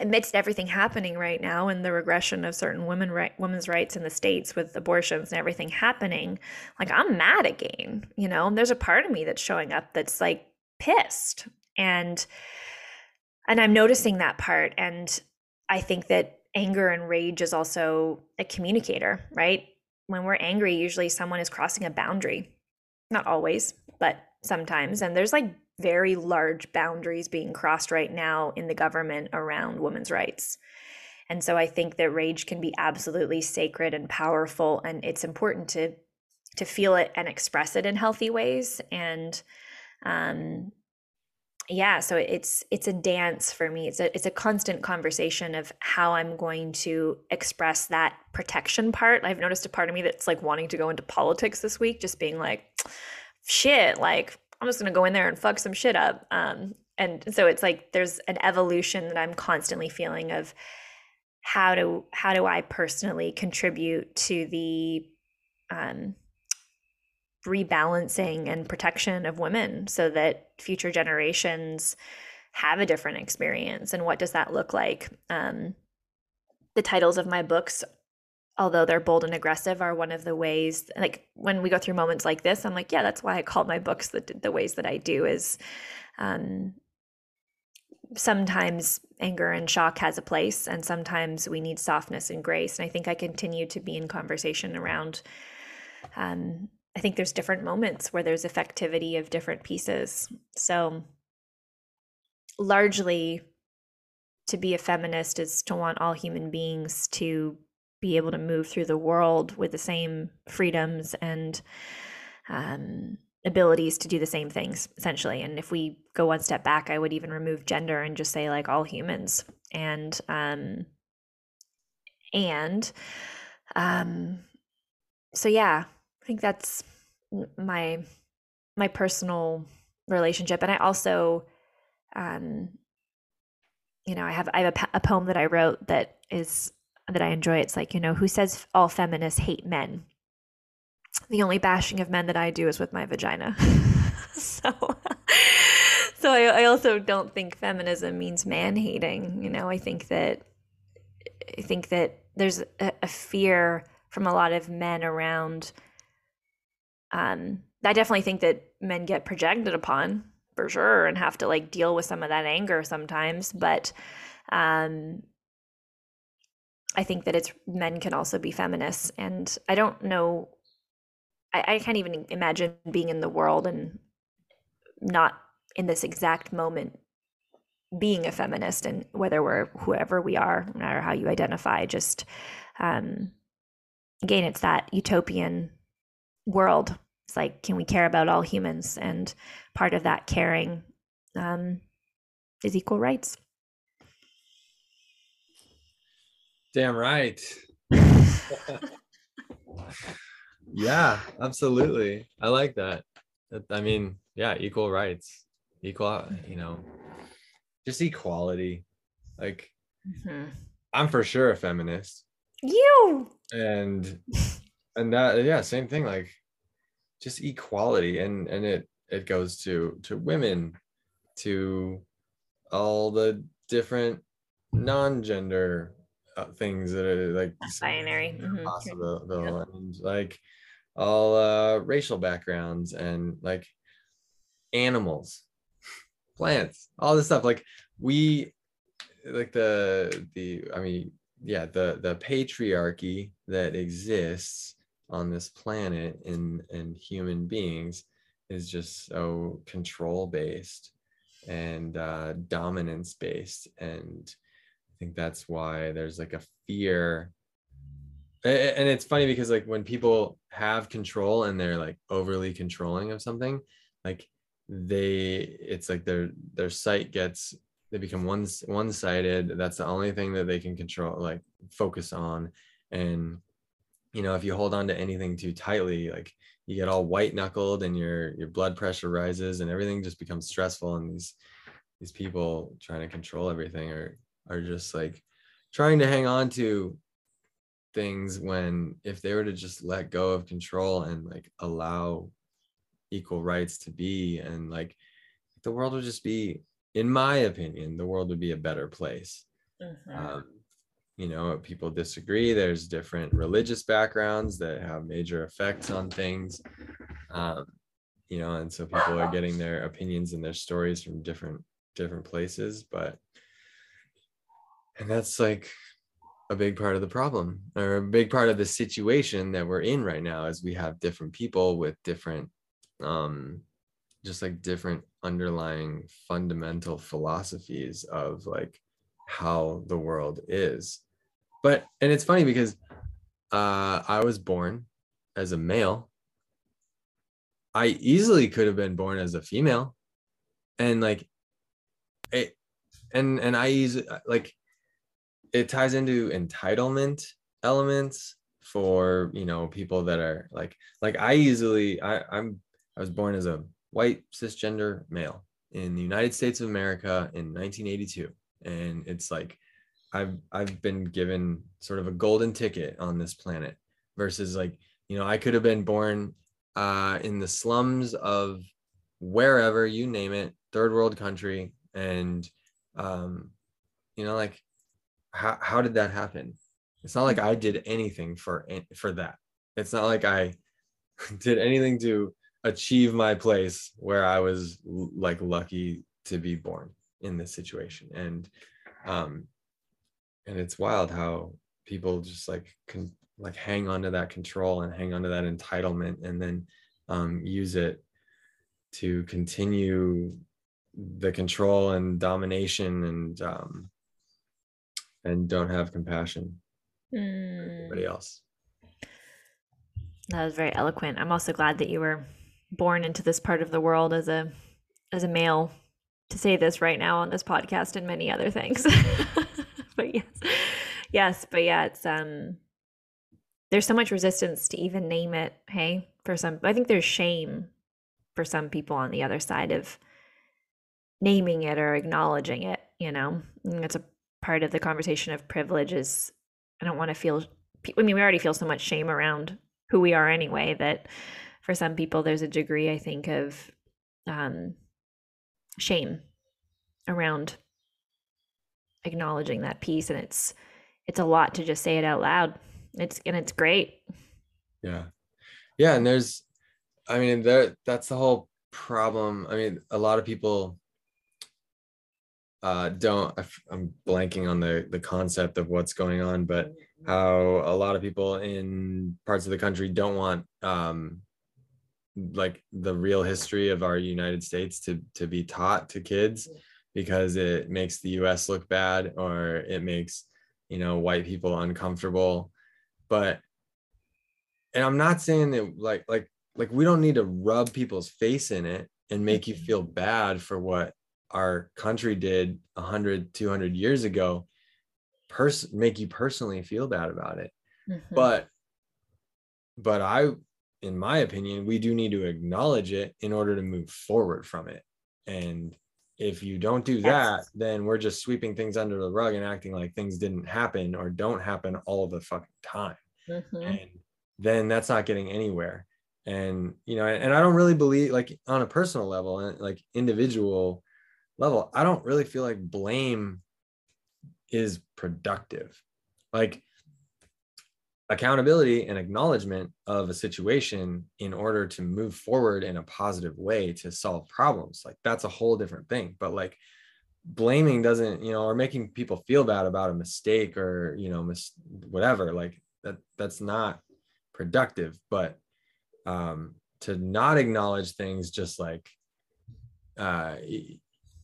amidst everything happening right now and the regression of certain women right, women's rights in the states with abortions and everything happening like i'm mad again you know? There's a part of me that's showing up that's like pissed. And and i'm noticing that part. And i think that anger and rage is also a communicator right? When we're angry usually someone is crossing a boundary not always but sometimes and there's like very large boundaries being crossed right now in the government around women's rights. And so I think that rage can be absolutely sacred and powerful and it's important to to feel it and express it in healthy ways and um yeah, so it's it's a dance for me. It's a it's a constant conversation of how I'm going to express that protection part. I've noticed a part of me that's like wanting to go into politics this week just being like shit, like I'm just going to go in there and fuck some shit up. Um, and so it's like there's an evolution that I'm constantly feeling of how do how do I personally contribute to the um, rebalancing and protection of women so that future generations have a different experience? And what does that look like? Um, the titles of my books although they're bold and aggressive are one of the ways like when we go through moments like this i'm like yeah that's why i call my books the, the ways that i do is um, sometimes anger and shock has a place and sometimes we need softness and grace. And i think i continue to be in conversation around um, i think there's different moments where there's effectivity of different pieces. So largely to be a feminist is to want all human beings to be able to move through the world with the same freedoms and um, abilities to do the same things essentially. And if we go one step back i would even remove gender and just say like all humans. And um and um so yeah think that's my my personal relationship and i also um you know i have i have a, a poem that i wrote that is that I enjoy. It's like, you know, who says all feminists hate men? the only bashing of men that I do is with my vagina. so so I, I also don't think feminism means man hating. You know, I think that I think that there's a, a fear from a lot of men around. Um, I definitely think that men get projected upon for sure and have to like deal with some of that anger sometimes, but um, I think that it's men can also be feminists, and I don't know. I, I can't even imagine being in the world and not in this exact moment being a feminist and whether we're whoever we are no matter how you identify just um again it's that utopian world. It's like can we care about all humans? And part of that caring um is equal rights. Damn right. Yeah absolutely. I like that. I mean yeah equal rights equal you know just equality. Like mm-hmm. i'm for sure a feminist. You! And and that yeah same thing like just equality and and it it goes to to women to all the different non-gender uh, things that are like binary mm-hmm. possible yeah. and like all uh racial backgrounds and like animals plants, all this stuff. Like we like the the I mean, yeah, the the patriarchy that exists on this planet in in human beings is just so control based and uh, dominance based and i think that's why there's like a fear. And it's funny because like when people have control and they're like overly controlling of something like they it's like their their sight gets they become one one-sided. That's the only thing that they can control like focus on. And you know if you hold on to anything too tightly like you get all white knuckled and your your blood pressure rises and everything just becomes stressful and these these people trying to control everything are are just like trying to hang on to things when if they were to just let go of control and like allow equal rights to be and like the world would just be in my opinion the world would be a better place mm-hmm. um, you know people disagree. There's different religious backgrounds that have major effects on things um, you know and so people are getting their opinions and their stories from different different places but and that's like a big part of the problem or a big part of the situation that we're in right now is we have different people with different um just like different underlying fundamental philosophies of like how the world is but and it's funny because uh i was born as a male i easily could have been born as a female and like it and and i use like it ties into entitlement elements for you know people that are like like i easily i i'm I was born as a white cisgender male in the United States of America in 1982. And it's like I've I've been given sort of a golden ticket on this planet versus like, you know, I could have been born uh, in the slums of wherever you name it, third world country. And um, you know, like how how did that happen? It's not like I did anything for for that. It's not like I did anything to achieve my place where I was like lucky to be born in this situation. And um and it's wild how people just like can like hang on to that control and hang on to that entitlement and then um use it to continue the control and domination and um and don't have compassion mm. for everybody hmm. else. That was very eloquent. I'm also glad that you were born into this part of the world as a as a male to say this right now on this podcast and many other things. but yes. Yes, but yeah, it's um there's so much resistance to even name it, hey, for some I think there's shame for some people on the other side of naming it or acknowledging it, you know. And it's a part of the conversation of privilege is I don't want to feel I mean, we already feel so much shame around who we are anyway that for some people there's a degree i think of um, shame around acknowledging that piece and it's it's a lot to just say it out loud. It's and it's great. Yeah. Yeah and there's i mean there that's the whole problem. I mean a lot of people uh don't i'm blanking on the the concept of what's going on but how a lot of people in parts of the country don't want um like the real history of our United States to to be taught to kids because it makes the US look bad or it makes you know white people uncomfortable. But and I'm not saying that like like like we don't need to rub people's face in it and make you feel bad for what our country did 100 200 years ago pers- make you personally feel bad about it. Mm-hmm. but but i in my opinion we do need to acknowledge it in order to move forward from it. And if you don't do that then we're just sweeping things under the rug and acting like things didn't happen or don't happen all the fucking time mm-hmm. and then that's not getting anywhere and you know and i don't really believe like on a personal level and like individual level i don't really feel like blame is productive. Like accountability and acknowledgement of a situation in order to move forward in a positive way to solve problems. Like that's a whole different thing but like blaming doesn't you know or making people feel bad about a mistake or you know mis- whatever like that that's not productive. But um to not acknowledge things just like uh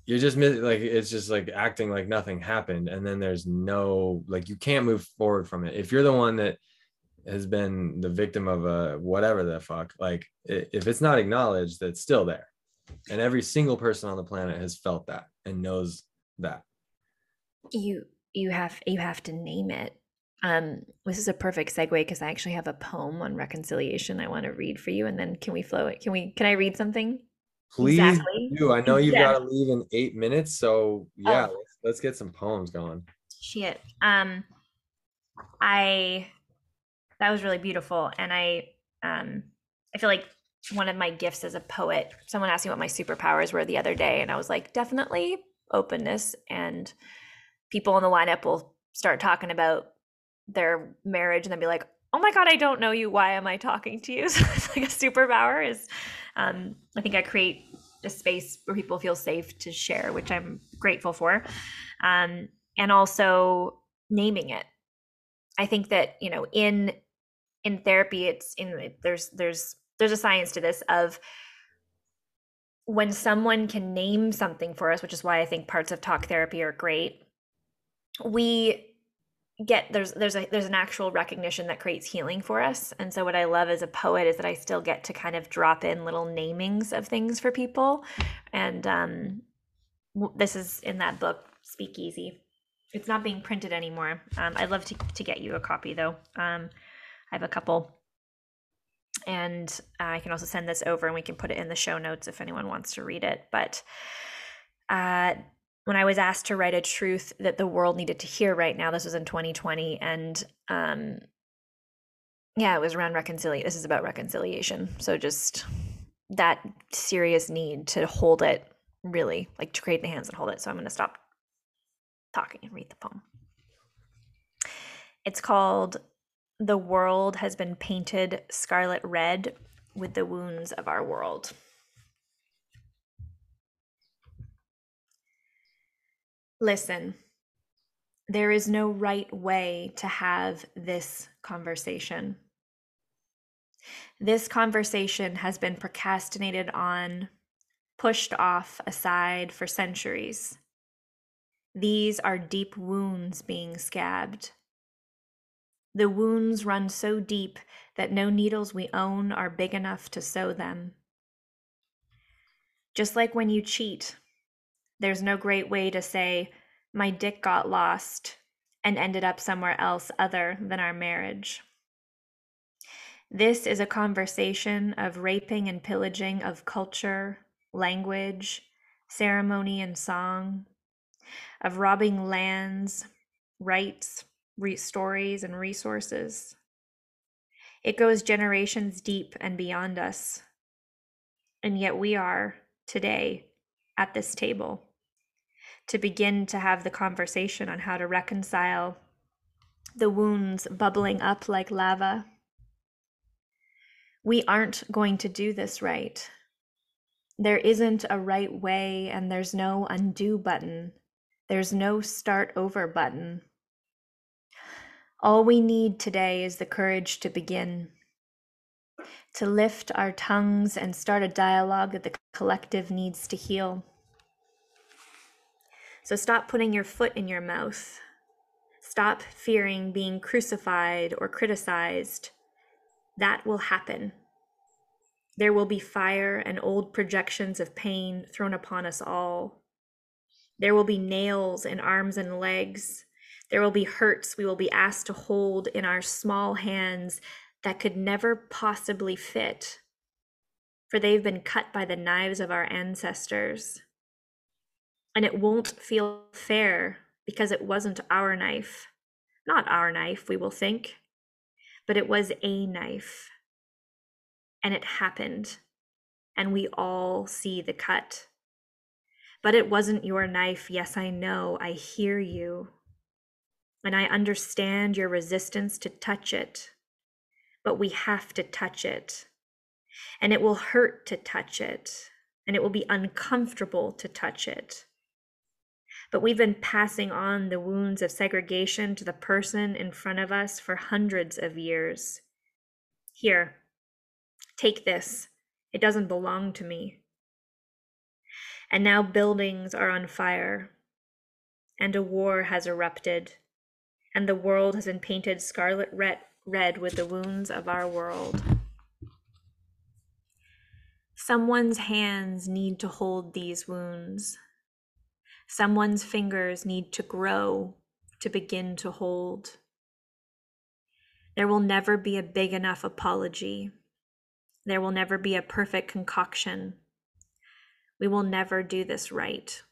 you're just like it's just like acting like nothing happened and then there's no like you can't move forward from it. If you're the one that has been the victim of a whatever the fuck like if it's not acknowledged that's still there and every single person on the planet has felt that and knows that you you have you have to name it um this is a perfect segue because i actually have a poem on reconciliation i want to read for you and then can we flow it can we can i read something Please exactly. do. I know you've yeah. got to leave in eight minutes, so yeah, oh. let's, let's get some poems going. Shit. Um, I that was really beautiful, and I um, I feel like one of my gifts as a poet. Someone asked me what my superpowers were the other day, and I was like, definitely openness. And people in the lineup will start talking about their marriage, and then be like, "Oh my god, I don't know you. Why am I talking to you?" So it's like a superpower is um, I think I create a space where people feel safe to share, which I'm grateful for. Um, and also naming it. I think that, you know, in in therapy, it's in there's there's there's a science to this of when someone can name something for us, which is why I think parts of talk therapy are great, we get there's there's a there's an actual recognition that creates healing for us. And so what i love as a poet is that i still get to kind of drop in little namings of things for people. And um this is in that book speakeasy it's not being printed anymore. Um i'd love to to get you a copy though. Um i have a couple and i can also send this over and we can put it in the show notes if anyone wants to read it but uh when I was asked to write a truth that the world needed to hear right now, this was in 2020, and um, yeah, it was around reconciliation. This is about reconciliation. So just that serious need to hold it, really, like to create the hands and hold it. So I'm going to stop talking and read the poem. It's called The World Has Been Painted Scarlet Red with the Wounds of Our World. Listen, there is no right way to have this conversation. This conversation has been procrastinated on, pushed off aside for centuries. These are deep wounds being scabbed. The wounds run so deep that no needles we own are big enough to sew them. Just like when you cheat, there's no great way to say, my dick got lost and ended up somewhere else other than our marriage. This is a conversation of raping and pillaging of culture, language, ceremony, and song, of robbing lands, rights, re- stories, and resources. It goes generations deep and beyond us. And yet we are today at this table to begin to have the conversation on how to reconcile the wounds bubbling up like lava. We aren't going to do this right. There isn't a right way, and there's no undo button. There's no start over button. All we need today is the courage to begin, to lift our tongues and start a dialogue that the collective needs to heal. So stop putting your foot in your mouth. Stop fearing being crucified or criticized. That will happen. There will be fire and old projections of pain thrown upon us all. There will be nails in arms and legs. There will be hurts we will be asked to hold in our small hands that could never possibly fit, for they've been cut by the knives of our ancestors. And it won't feel fair because it wasn't our knife. Not our knife, we will think, but it was a knife. And it happened, and we all see the cut. But it wasn't your knife. Yes, I know. I hear you. And I understand your resistance to touch it. But we have to touch it. And it will hurt to touch it. And it will be uncomfortable to touch it. But we've been passing on the wounds of segregation to the person in front of us for hundreds of years. Here, take this. It doesn't belong to me. And now buildings are on fire, and a war has erupted, and the world has been painted scarlet red, red with the wounds of our world. Someone's hands need to hold these wounds. Someone's fingers need to grow to begin to hold. There will never be a big enough apology. There will never be a perfect concoction we will never do this right.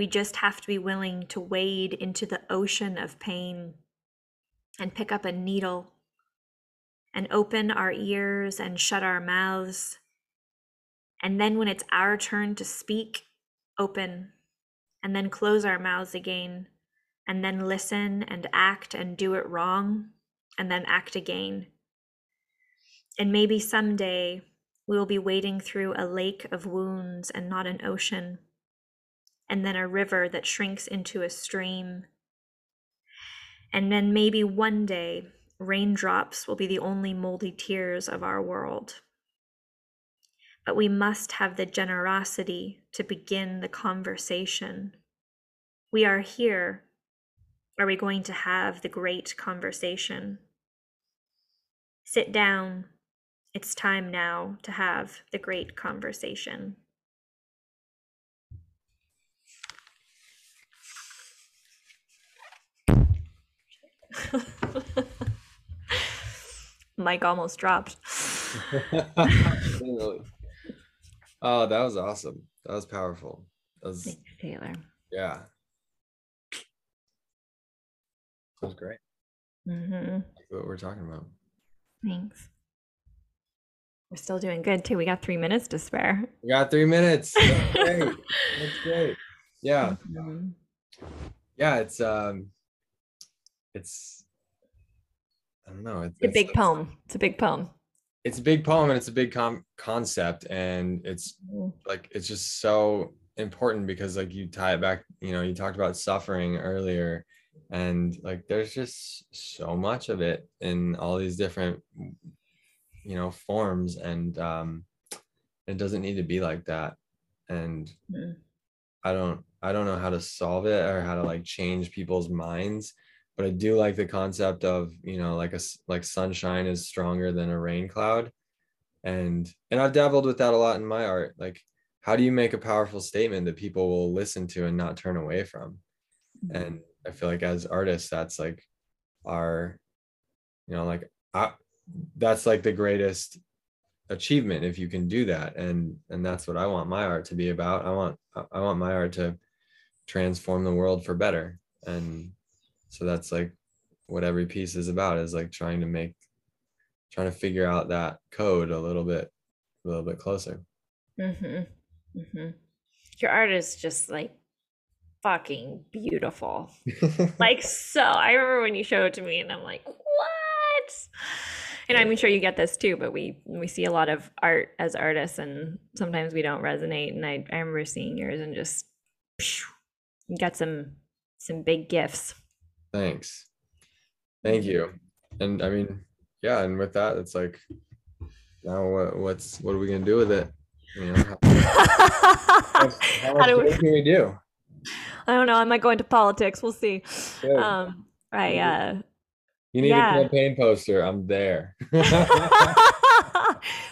We just have to be willing to wade into the ocean of pain and pick up a needle and open our ears and shut our mouths. And then when it's our turn to speak, open and then close our mouths again and then listen and act and do it wrong and then act again. And maybe someday we will be wading through a lake of wounds and not an ocean, and then a river that shrinks into a stream. And then maybe one day, raindrops will be the only moldy tears of our world. But we must have the generosity to begin the conversation. We are here. Are we going to have the great conversation? Sit down, it's time now to have the great conversation. Mike almost dropped. oh, that was awesome. That was powerful. That was Thanks, Taylor. Yeah. That was great. Mm-hmm. What we're talking about. Thanks. We're still doing good too. We got three minutes to spare. We got three minutes. That's great. That's great. Yeah. Mm-hmm. Yeah, it's um it's I don't know. It's, it's a big it's, poem. It's a big poem. It's a big poem and it's a big com- concept and it's mm-hmm. like it's just so important because like you tie it back, you know, you talked about suffering earlier and like there's just so much of it in all these different you know forms and um it doesn't need to be like that and mm. i don't i don't know how to solve it or how to like change people's minds but i do like the concept of you know like a like sunshine is stronger than a rain cloud. And and i've dabbled with that a lot in my art. Like how do you make a powerful statement that people will listen to and not turn away from? Mm-hmm. and i feel like as artists that's like our you know like I, that's like the greatest achievement if you can do that. And and that's what i want my art to be about. I want i want my art to transform the world for better. And so that's like what every piece is about is like trying to make trying to figure out that code a little bit a little bit closer Mm-hmm. Mm-hmm. Your art is just like fucking beautiful. like so. I remember when you showed it to me, and I'm like, what? And I'm sure you get this too, but we we see a lot of art as artists, and sometimes we don't resonate. And I I remember seeing yours and just you got some some big gifts. Thanks. Thank you. And I mean, yeah, and with that, it's like now what, what's what are we gonna do with it? You know, how, how much do we- can we do? I don't know. I might go into politics. We'll see. Good. Um, I uh, you need yeah. a campaign poster. I'm there.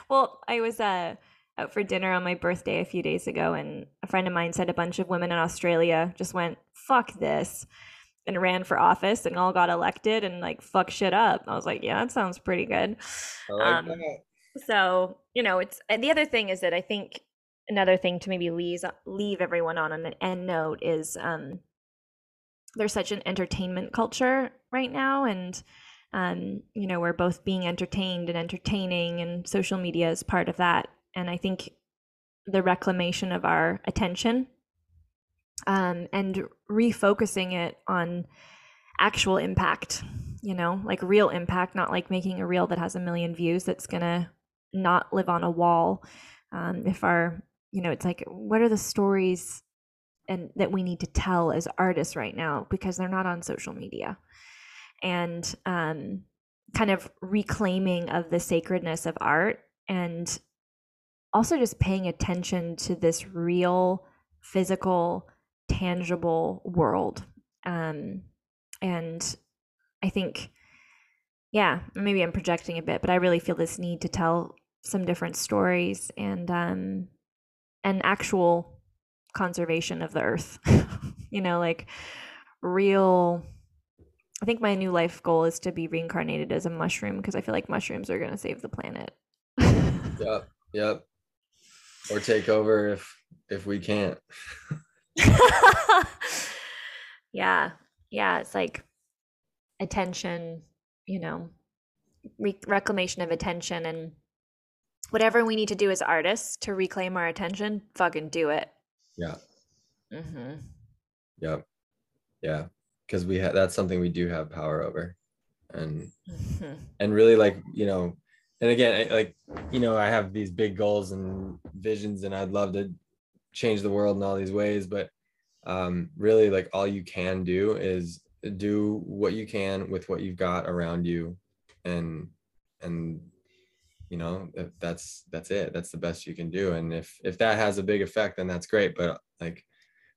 well, I was uh, out for dinner on my birthday a few days ago, and a friend of mine said a bunch of women in Australia just went, fuck this, and ran for office and all got elected and like fuck shit up. I was like, yeah, that sounds pretty good. Like Um. So, you know, it's and the other thing is that I think another thing to maybe leave leave everyone on an end note is um there's such an entertainment culture right now and um you know we're both being entertained and entertaining and social media is part of that and i think the reclamation of our attention um and refocusing it on actual impact you know like real impact not like making a reel that has a million views that's gonna not live on a wall. Um if our you know it's like what are the stories and that we need to tell as artists right now because they're not on social media? And um kind of reclaiming of the sacredness of art and also just paying attention to this real physical tangible world um and i think yeah maybe i'm projecting a bit but i really feel this need to tell some different stories and um and actual conservation of the earth you know like real i think my new life goal is to be reincarnated as a mushroom because i feel like mushrooms are going to save the planet Yep. Yep. Or take over if if we can't. yeah yeah it's like attention you know re- reclamation of attention and whatever we need to do as artists to reclaim our attention fucking do it Yeah. hmm Yep. Yeah. Because we have that's something we do have power over. And hmm and really like you know and again I- like you know i have these big goals and visions and i'd love to change the world in all these ways but um really like all you can do is do what you can with what you've got around you and and you know that's that's it that's the best you can do. And if if that has a big effect then that's great but like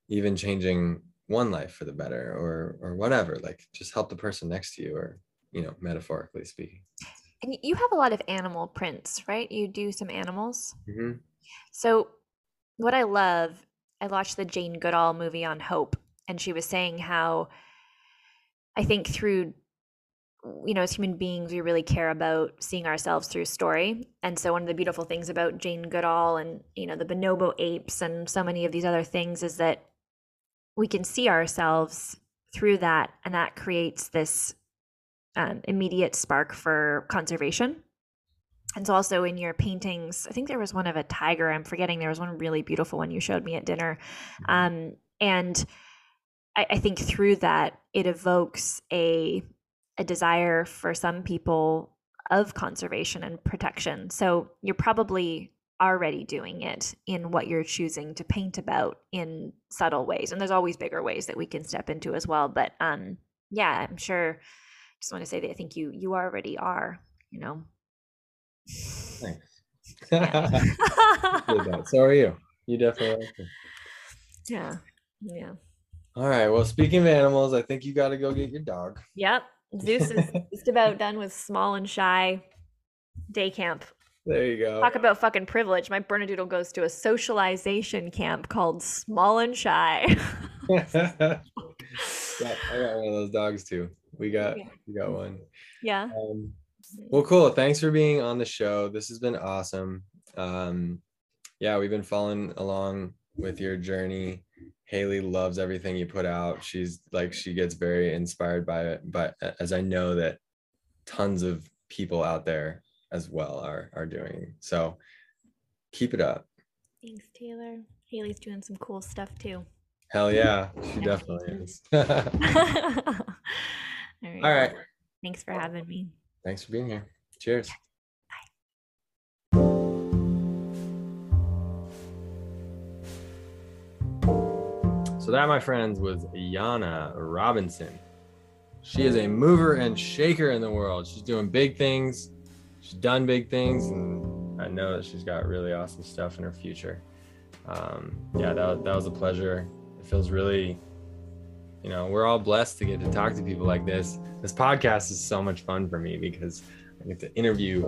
even changing one life for the better or or whatever like just help the person next to you or you know metaphorically speaking. And you have a lot of animal prints right? You do some animals. Mhm. So, what I love, I watched the Jane Goodall movie on hope, and she was saying how I think through, you know, as human beings, we really care about seeing ourselves through story. And so, one of the beautiful things about Jane Goodall and, you know, the bonobo apes and so many of these other things is that we can see ourselves through that, and that creates this um, immediate spark for conservation and so also in your paintings i think there was one of a tiger i'm forgetting there was one really beautiful one you showed me at dinner. Um, and I, I think through that it evokes a a desire for some people of conservation and protection. So you're probably already doing it in what you're choosing to paint about in subtle ways. And there's always bigger ways that we can step into as well but um yeah i'm sure just want to say that i think you you already are you know Thanks. Yeah. Did that. So are you. You definitely are. yeah. Yeah. All right. Well, speaking of animals, I think you got to go get your dog. Yep. Zeus is just about done with small and shy day camp. There you go. Talk about fucking privilege. My Bernedoodle goes to a socialization camp called Small and Shy. yeah, I got one of those dogs too. We got Yeah. we got one. yeah. Um, well, cool. Thanks for being on the show. This has been awesome. Um, yeah, we've been following along with your journey. Haley loves everything you put out. She's like she gets very inspired by it. But as I know that tons of people out there as well are are doing. So keep it up. Thanks, Taylor. Haley's doing some cool stuff too. Hell yeah, she definitely is. All right. All right. Thanks for having me. Thanks for being here. Cheers. So that, my friends, was Janne Robinson. She is a mover and shaker in the world. She's doing big things. She's done big things, and I know that she's got really awesome stuff in her future. Um, yeah, that, that was a pleasure. It feels really, you know, we're all blessed to get to talk to people like this. This podcast is so much fun for me because I get to interview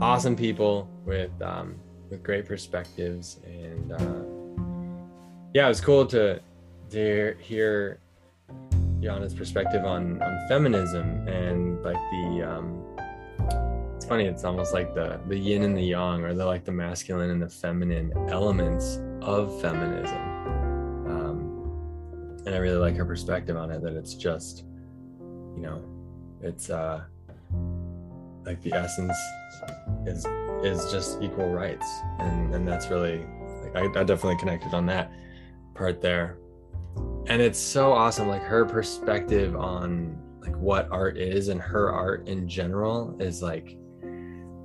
awesome people with um, with great perspectives, and uh, yeah, it was cool to to hear Janne's perspective on on feminism and like the um, it's funny it's almost like the the yin and the yang or the like the masculine and the feminine elements of feminism and I really like her perspective on it that it's just you know it's uh like the essence is is just equal rights. And and that's really like I, I definitely connected on that part there. And it's so awesome like her perspective on like what art is and her art in general is like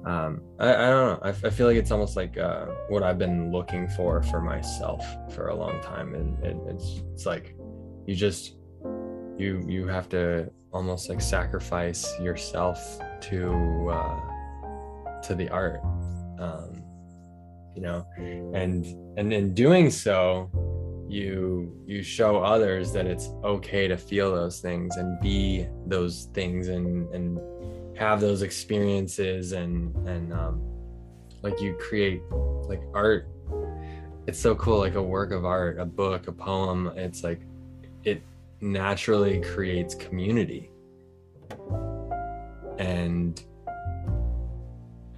um i, I don't know. I, I feel like it's almost like uh what i've been looking for for myself for a long time. And, and it's it's like you just you you have to almost like sacrifice yourself to uh to the art um you know? And and in doing so you you show others that it's okay to feel those things and be those things and and have those experiences and and um like you create like art. It's so cool like a work of art a book a poem. It's like it naturally creates community. And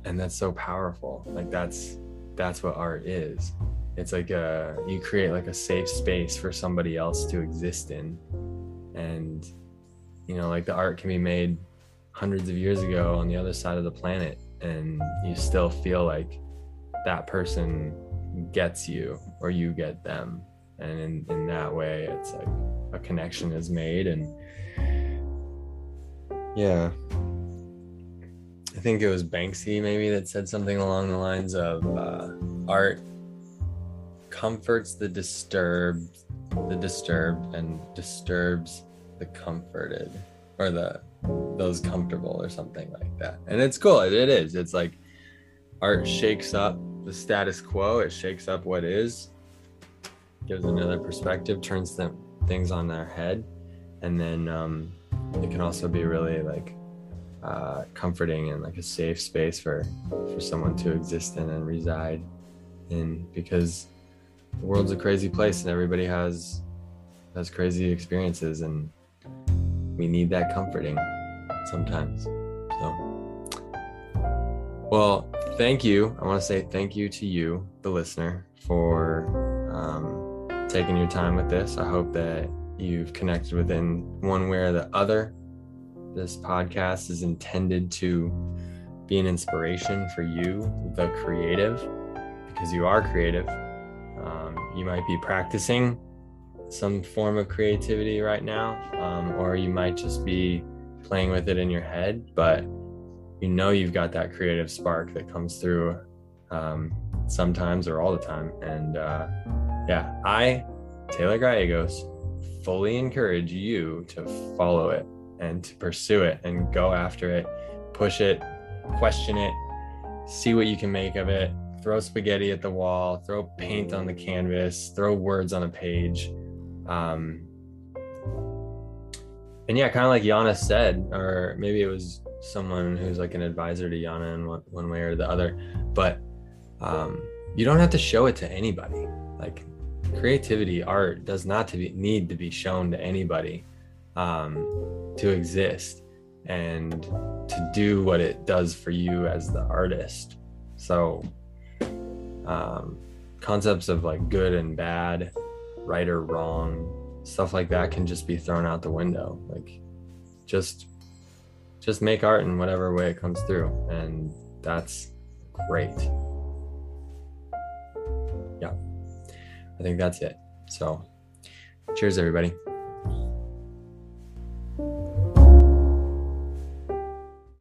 and that's so powerful. Like that's that's what art is. It's like a you create like a safe space for somebody else to exist in. And you know like the art can be made hundreds of years ago on the other side of the planet and you still feel like that person gets you or you get them and in, in that way it's like a connection is made and yeah. I think it was banksy maybe that said something along the lines of uh, art comforts the disturbed the disturbed and disturbs the comforted or the those comfortable or something like that. And it's cool it, it is. It's like art shakes up the status quo it shakes up what is gives another perspective turns them things on their head. And then um, it can also be really like uh, comforting and like a safe space for for someone to exist in and reside in. Because the world's a crazy place and everybody has has crazy experiences and we need that comforting sometimes so. Well thank you. I want to say thank you to you the listener for um, taking your time with this. I hope that you've connected within one way or the other. This podcast is intended to be an inspiration for you the creative because you are creative. Um, you might be practicing some form of creativity right now, um, or you might just be playing with it in your head, but you know you've got that creative spark that comes through um, sometimes or all the time. And uh, yeah, I, Taylor Gallegos, fully encourage you to follow it and to pursue it and go after it, push it, question it, see what you can make of it, throw spaghetti at the wall, throw paint on the canvas, throw words on a page. Um, and yeah, kind of like Janne said, or maybe it was someone who's like an advisor to Janne in one, one way or the other, but um, you don't have to show it to anybody. Like creativity, art does not to be, need to be shown to anybody um, to exist and to do what it does for you as the artist. So um, concepts of like good and bad, right or wrong, stuff like that can just be thrown out the window. Like just just make art in whatever way it comes through and That's great. I think that's it. So, cheers, everybody.